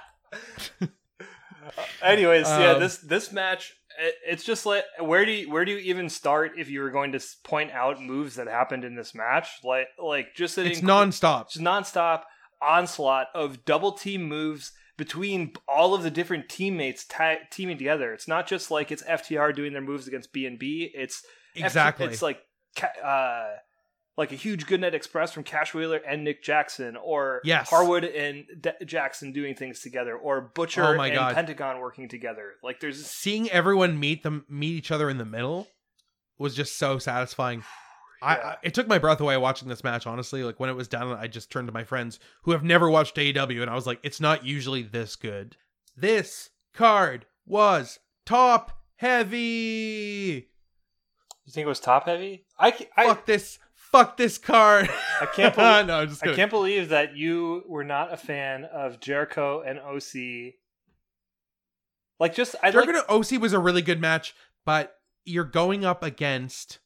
Anyways, yeah, Um, this this match, it, it's just like where do you where do you even start if you were going to point out moves that happened in this match? Like like just an it's inc- nonstop. just nonstop onslaught of double team moves between all of the different teammates ta- teaming together. It's not just like it's FTR doing their moves against B and B. It's F- Exactly. it's like uh, like a huge Goodnight Express from Cash Wheeler and Nick Jackson, or Yes. Harwood and D- Jackson doing things together, or Butcher Oh and God. Pentagon working together. Like there's Seeing everyone meet them meet each other in the middle was just so satisfying. I, Yeah. I it took my breath away watching this match. Honestly, like when it was done, I just turned to my friends who have never watched AEW, and I was like, "It's not usually this good." This card was top heavy. you think it was top heavy? I I, fuck this. Fuck this card. I can't believe- no, I'm just I can't believe that you were not a fan of Jericho and OC. Like just I like Jericho to OC was a really good match, but you're going up against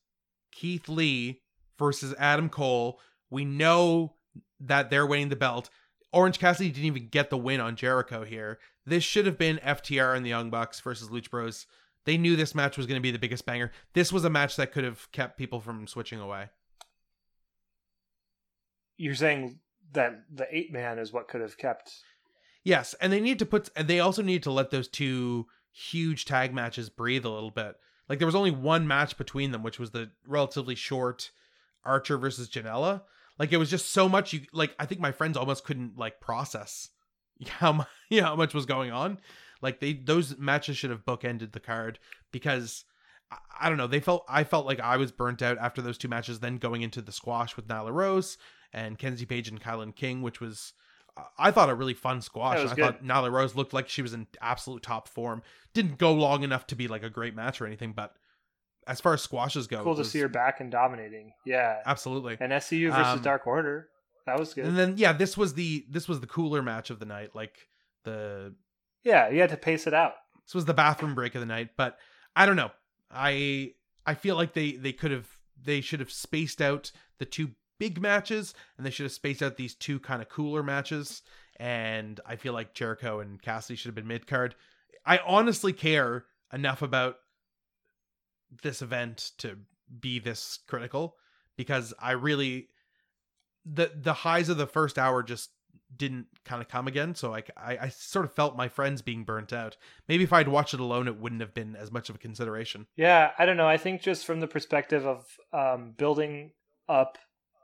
Keith Lee versus Adam Cole. We know that they're winning the belt. Orange Cassidy didn't even get the win on Jericho here. This should have been FTR and the Young Bucks versus Lucha Bros. They knew this match was going to be the biggest banger. This was a match that could have kept people from switching away. You're saying that the eight man is what could have kept. Yes, and they need to put. And they also need to let those two huge tag matches breathe a little bit. Like there was only one match between them, which was the relatively short Archer versus Janela. Like it was just so much. You like I think my friends almost couldn't like process how much how much was going on. Like they those matches should have bookended the card because I don't know they felt I felt like I was burnt out after those two matches. Then going into the squash with Nyla Rose and Kenzie Paige and Kilynn King, which was I thought a really fun squash. Yeah, it was I good. thought Nyla Rose looked like she was in absolute top form. Didn't go long enough to be like a great match or anything, but as far as squashes go, Cool to was- see her back and dominating. Yeah, Absolutely. and SCU versus Um, Dark Order. That was good. And then yeah, this was the this was the cooler match of the night. Like the yeah, you had to pace it out. this was the bathroom break of the night. But I don't know. I I feel like they they could have they should have spaced out the two big matches and they should have spaced out these two kind of cooler matches. And I feel like Jericho and Cassidy should have been mid card. I honestly care enough about this event to be this critical because I really the the highs of the first hour just didn't kind of come again. So I, I I sort of felt my friends being burnt out. Maybe if I'd watched it alone, it wouldn't have been as much of a consideration. Yeah, I don't know. I think just from the perspective of um, building up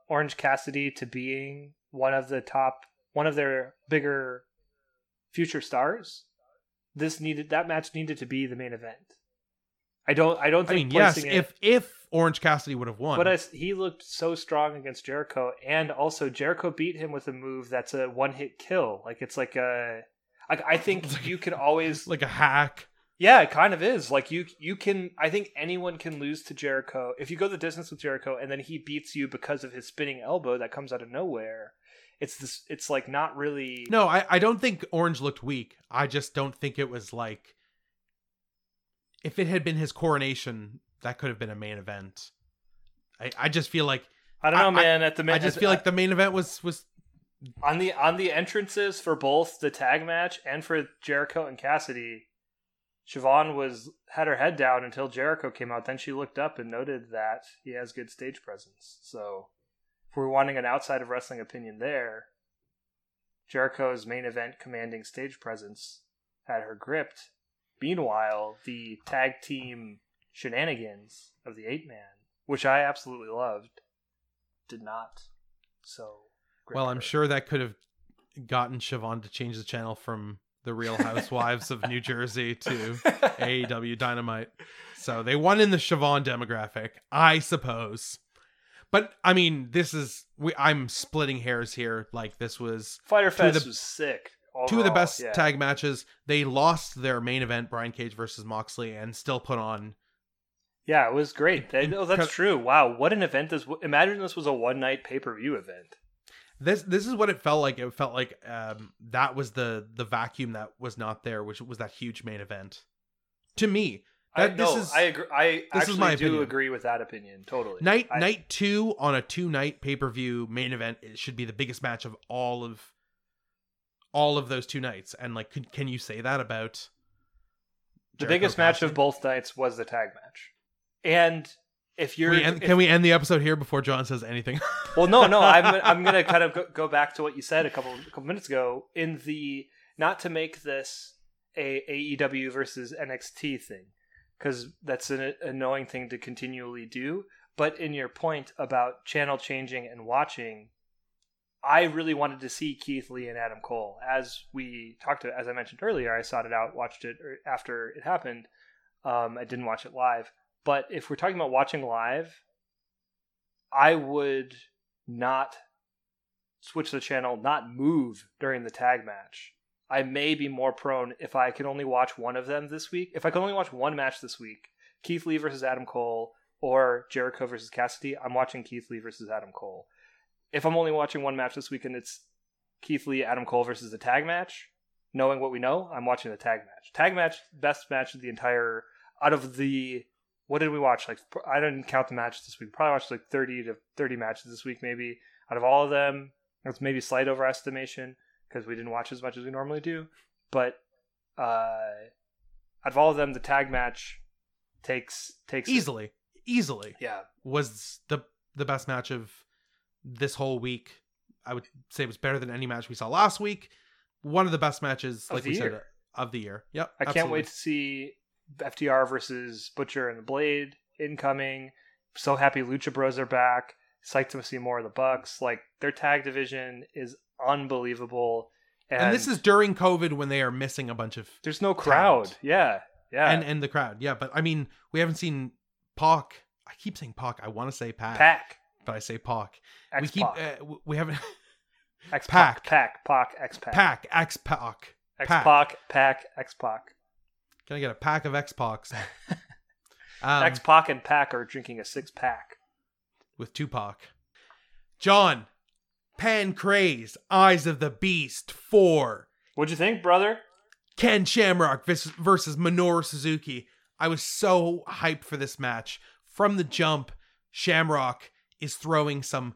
Orange Cassidy to being one of the top, one of their bigger future stars, this needed that match needed to be the main event. I don't. I don't I think. mean, yes, it- if if Orange Cassidy would have won, But as he looked so strong against Jericho, and also Jericho beat him with a move that's a one hit kill. Like it's like a. Like I think you can always. like a hack. Yeah, it kind of is. Like you, you can. I think anyone can lose to Jericho if you go the distance with Jericho, and then he beats you because of his spinning elbow that comes out of nowhere. It's this. It's like not really. No, I, I don't think Orange looked weak. I just don't think it was like if it had been his coronation, that could have been a main event. I, I just feel like I don't know, I- man. At the main, I just feel like the main event was was on the on the entrances for both the tag match and for Jericho and Cassidy, Siobhan was had her head down until Jericho came out. Then she looked up and noted that he has good stage presence. So, if we're wanting an outside of wrestling opinion there, Jericho's main event commanding stage presence had her gripped. Meanwhile, the tag team shenanigans of the eight man, which I absolutely loved, did not. So, well, I'm her. sure that could have gotten Siobhan to change the channel from the Real Housewives of New Jersey to AEW Dynamite. So they won in the Siobhan demographic, I suppose. But I mean, this is we, I'm splitting hairs here. Like this was Fyter Fest the- was sick. two of the best yeah. tag matches. They lost their main event, Brian Cage versus Moxley, and still put on. Yeah, it was great. They- oh, that's true. Wow, what an event this! Imagine this was a one night pay per view event. This this is what it felt like. It felt like um, that was the the vacuum that was not there, which was that huge main event. To me, I, That- this no, is- I agree. I this actually is my do opinion. agree with that opinion totally. night I- night two on a two night pay per view main event it should be the biggest match of all of all of those two nights. And like, can, can you say that about the Jericho biggest match of both nights was the tag match, and if Can you're, we end, if- can we end the episode here before John says anything? well, no, no, I'm I'm gonna kind of go, go back to what you said a couple a couple minutes ago in the not to make this a AEW versus NXT thing because that's an annoying thing to continually do. But in your point about channel changing and watching, I really wanted to see Keith Lee and Adam Cole. As we talked to, as I mentioned earlier, I sought it out, watched it er, after it happened. Um, I didn't watch it live. But if we're talking about watching live, I would not switch the channel, not move during the tag match. I may be more prone if I can only watch one of them this week. If I can only watch one match this week, Keith Lee versus Adam Cole or Jericho versus Cassidy, I'm watching Keith Lee versus Adam Cole. If I'm only watching one match this week and it's Keith Lee, Adam Cole versus the tag match, knowing what we know, I'm watching the tag match. Tag match, best match of the entire out of the what did we watch? Like I didn't count the matches this week. Probably watched like 30 to 30 matches this week maybe. Out of all of them, it's maybe slight overestimation because we didn't watch as much as we normally do. But uh, out of all of them, the tag match takes takes easily, easily. Yeah, was the the best match of this whole week. I would say it was better than any match we saw last week. One of the best matches, Of like the we year. said, of the year. Yep. I can't absolutely. wait to see FTR versus Butcher and the Blade incoming. So happy Lucha Bros are back. Psyched to see more of the Bucks. Like their tag division is unbelievable. And, And, this is during COVID when they are missing a bunch of there's no crowd. talent. Yeah, yeah. and and the crowd. Yeah, but I mean, we haven't seen Pac. I keep saying Pac. I want to say Pac, Pac, but I say Pac. X we keep uh, we haven't X Pac. Pac, Pac, X Pac, Pac X Pac. X. Pac, Pac, X Pac. Can I get a pack of X Pacs? Um, X Pac and Pac are drinking a six pack. with Tupac. John, Pancrase, Eyes of the Beast, 4. What'd you think, brother? Ken Shamrock versus Minoru Suzuki. I was so hyped for this match. From the jump, Shamrock is throwing some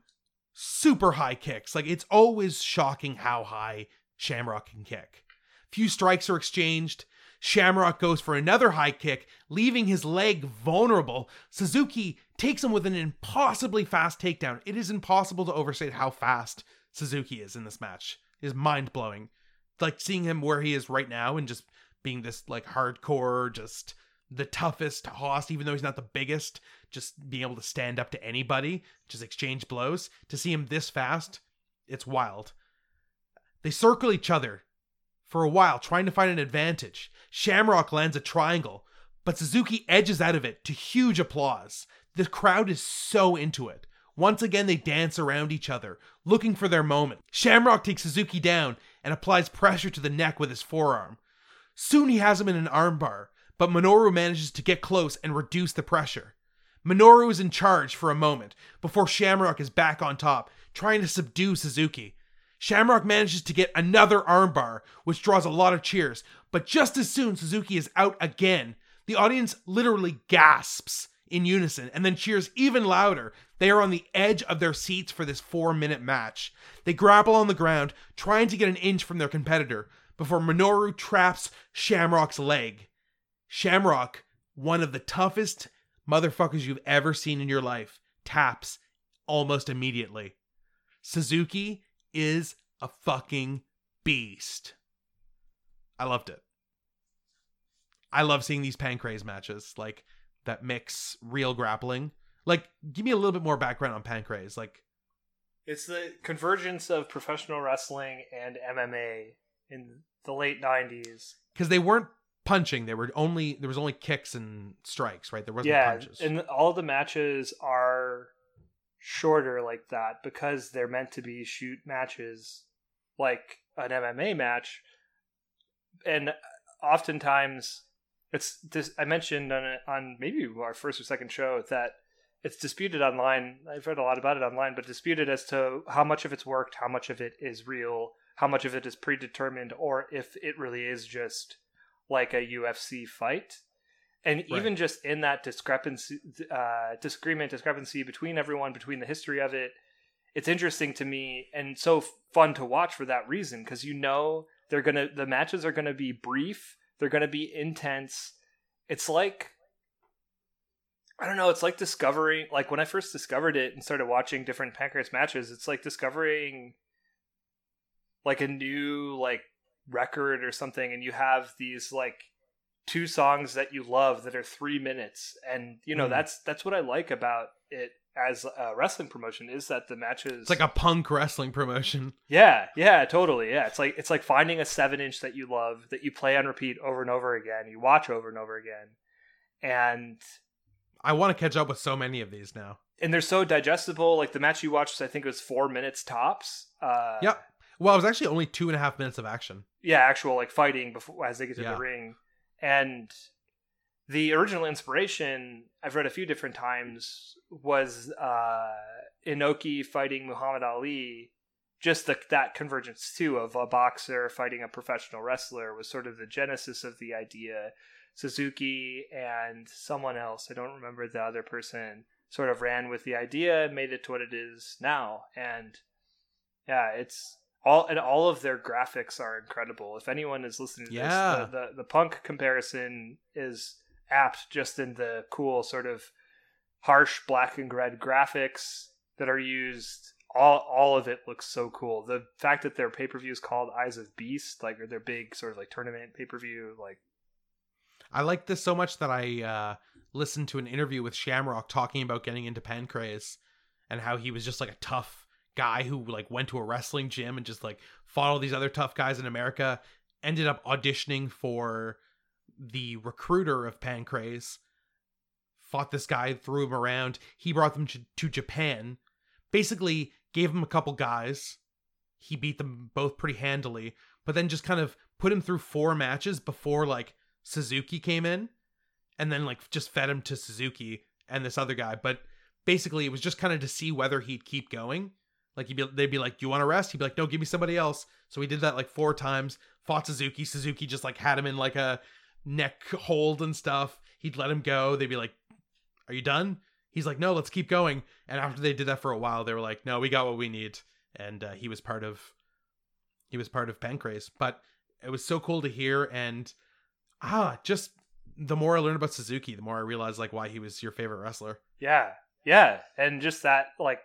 super high kicks. Like, it's always shocking how high Shamrock can kick. Few strikes are exchanged. Shamrock goes for another high kick, leaving his leg vulnerable. Suzuki takes him with an impossibly fast takedown. It is impossible to overstate how fast Suzuki is in this match. It is mind blowing. Like seeing him where he is right now and just being this like hardcore, just the toughest host, even though he's not the biggest, just being able to stand up to anybody, just exchange blows. To see him this fast, it's wild. They circle each other for a while, trying to find an advantage. Shamrock lands a triangle, but Suzuki edges out of it to huge applause. The crowd is so into it. Once again, they dance around each other, looking for their moment. Shamrock takes Suzuki down and applies pressure to the neck with his forearm. Soon he has him in an armbar, but Minoru manages to get close and reduce the pressure. Minoru is in charge for a moment before Shamrock is back on top, trying to subdue Suzuki. Shamrock manages to get another armbar, which draws a lot of cheers, but just as soon Suzuki is out again, the audience literally gasps in unison and then cheers even louder. They are on the edge of their seats for this four minute match. They grapple on the ground, trying to get an inch from their competitor, before Minoru traps Shamrock's leg. Shamrock, one of the toughest motherfuckers you've ever seen in your life, taps almost immediately. Suzuki is a fucking beast. I loved it. I love seeing these Pancrase matches, like that mix real grappling. Like, give me a little bit more background on Pancrase. Like, It's the convergence of professional wrestling and MMA in the late '90s. because they weren't punching; they were only there was only kicks and strikes, right? There wasn't yeah, punches. and all the matches are shorter like that because they're meant to be shoot matches, like an MMA match. And oftentimes, it's this. I mentioned on on maybe our first or second show that it's disputed online. I've read a lot about it online, but disputed as to how much of it's worked, how much of it is real, how much of it is predetermined, or if it really is just like a UFC fight. And even just in that discrepancy, uh, disagreement, discrepancy between everyone, between the history of it, it's interesting to me and so fun to watch for that reason because you know they're gonna the matches are gonna be brief, they're gonna be intense. It's like I don't know. It's like discovering, like when I first discovered it and started watching different Pancrase matches. It's like discovering like a new like record or something, and you have these like two songs that you love that are three minutes, and you know Mm. that's that's what I like about it as a wrestling promotion is that the matches It's like a punk wrestling promotion. yeah yeah totally yeah it's like it's like finding a seven inch that you love that you play on repeat over and over again you watch over and over again and I want to catch up with so many of these now. and they're so digestible like the match you watched i think it was four minutes tops uh Yep. Well, it was actually only two and a half minutes of action. yeah, actual like fighting before as they get to Yeah. the ring. And the original inspiration I've read a few different times was uh Inoki fighting Muhammad Ali. Just the, that convergence too of a boxer fighting a professional wrestler was sort of the genesis of the idea. Suzuki and someone else, I don't remember the other person, sort of ran with the idea and made it to what it is now. And yeah, it's all and all of their graphics are incredible. If anyone is listening to Yeah. this, the, the the punk comparison is apt just in the cool sort of harsh black and red graphics that are used. All all of it looks so cool. The fact that their pay per view is called Eyes of Beast, like or their big sort of like tournament pay per view, like I like this so much that I uh, listened to an interview with Shamrock talking about getting into Pancrase and how he was just like a tough guy who like went to a wrestling gym and just like fought all these other tough guys in America. Ended up auditioning for the recruiter of Pancrase. Fought this guy, threw him around. He brought them to, Japan. Basically, gave him a couple guys. He beat them both pretty handily, but then just kind of put him through four matches before like Suzuki came in and then like just fed him to Suzuki and this other guy. But basically, it was just kind of to see whether he'd keep going. Like he'd be, they'd be like, "Do you want to rest?" He'd be like, "No, give me somebody else." So he did that like four times. Fought Suzuki. Suzuki just like had him in like a neck hold and stuff. He'd let him go. They'd be like, "Are you done?" He's like, "No, let's keep going." And after they did that for a while, they were like, "No, we got what we need." And uh, he was part of he was part of Pancrase. But it was so cool to hear and ah, just the more I learned about Suzuki, the more I realized like why he was your favorite wrestler. Yeah, yeah, and just that like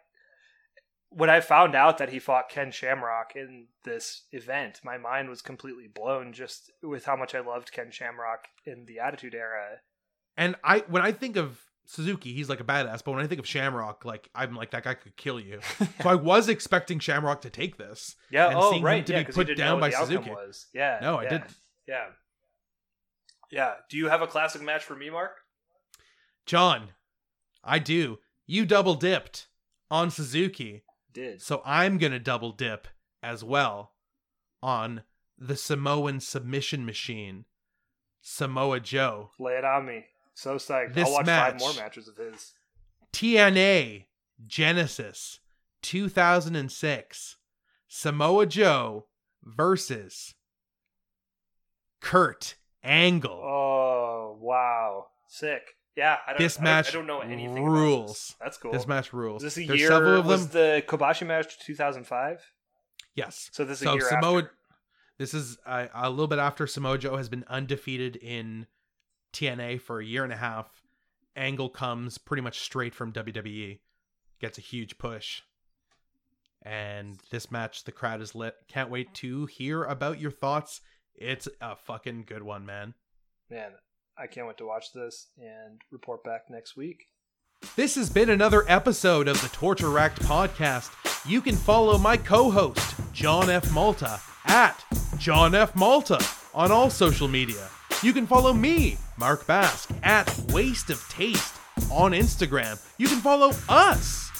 when I found out that he fought Ken Shamrock in this event, my mind was completely blown just with how much I loved Ken Shamrock in the Attitude Era. And I when I think of Suzuki, he's like a badass, but when I think of Shamrock, like I'm like that guy could kill you. so I was expecting Shamrock to take this. Yeah, And oh seeing him right, to yeah, be put didn't down know what by Suzuki. Was. Yeah, No, I didn't. Yeah, yeah. Do you have a classic match for me, Mark? John, I do. You double dipped on Suzuki. Did So I'm going to double dip as well on the Samoan submission machine, Samoa Joe. lay it on me. So psyched. This I'll watch match- five more matches of his. TNA Genesis 2006 Samoa Joe versus Kurt Angle. Oh wow, sick. Yeah, I don't, This I match I don't know anything. about rules. this. That's cool. This match rules. Was this a There's year? several of them. the Kobashi match 2005? yes. So this is So a year Samoa- after. This is uh, a little bit after Samoa Joe has been undefeated in TNA for a year and a half. Angle comes pretty much straight from WWE, gets a huge push. And this match, the crowd is lit. Can't wait to hear about your thoughts. It's a fucking good one, man. Man, I can't wait to watch this and report back next week. This has been another episode of the Torture Racked podcast. You can follow my co host, John F. Malta, at John F. Malta on all social media. You can follow me, Mark Basque, at Waste of Taste on Instagram. You can follow us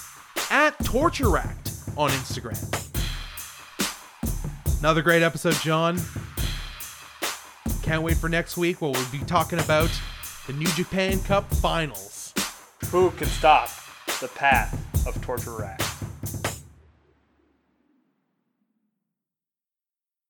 at Torture Racked on Instagram. Another great episode, John. Can't wait for next week where we'll be talking about the New Japan Cup finals. Who can stop the path of Torture Rack?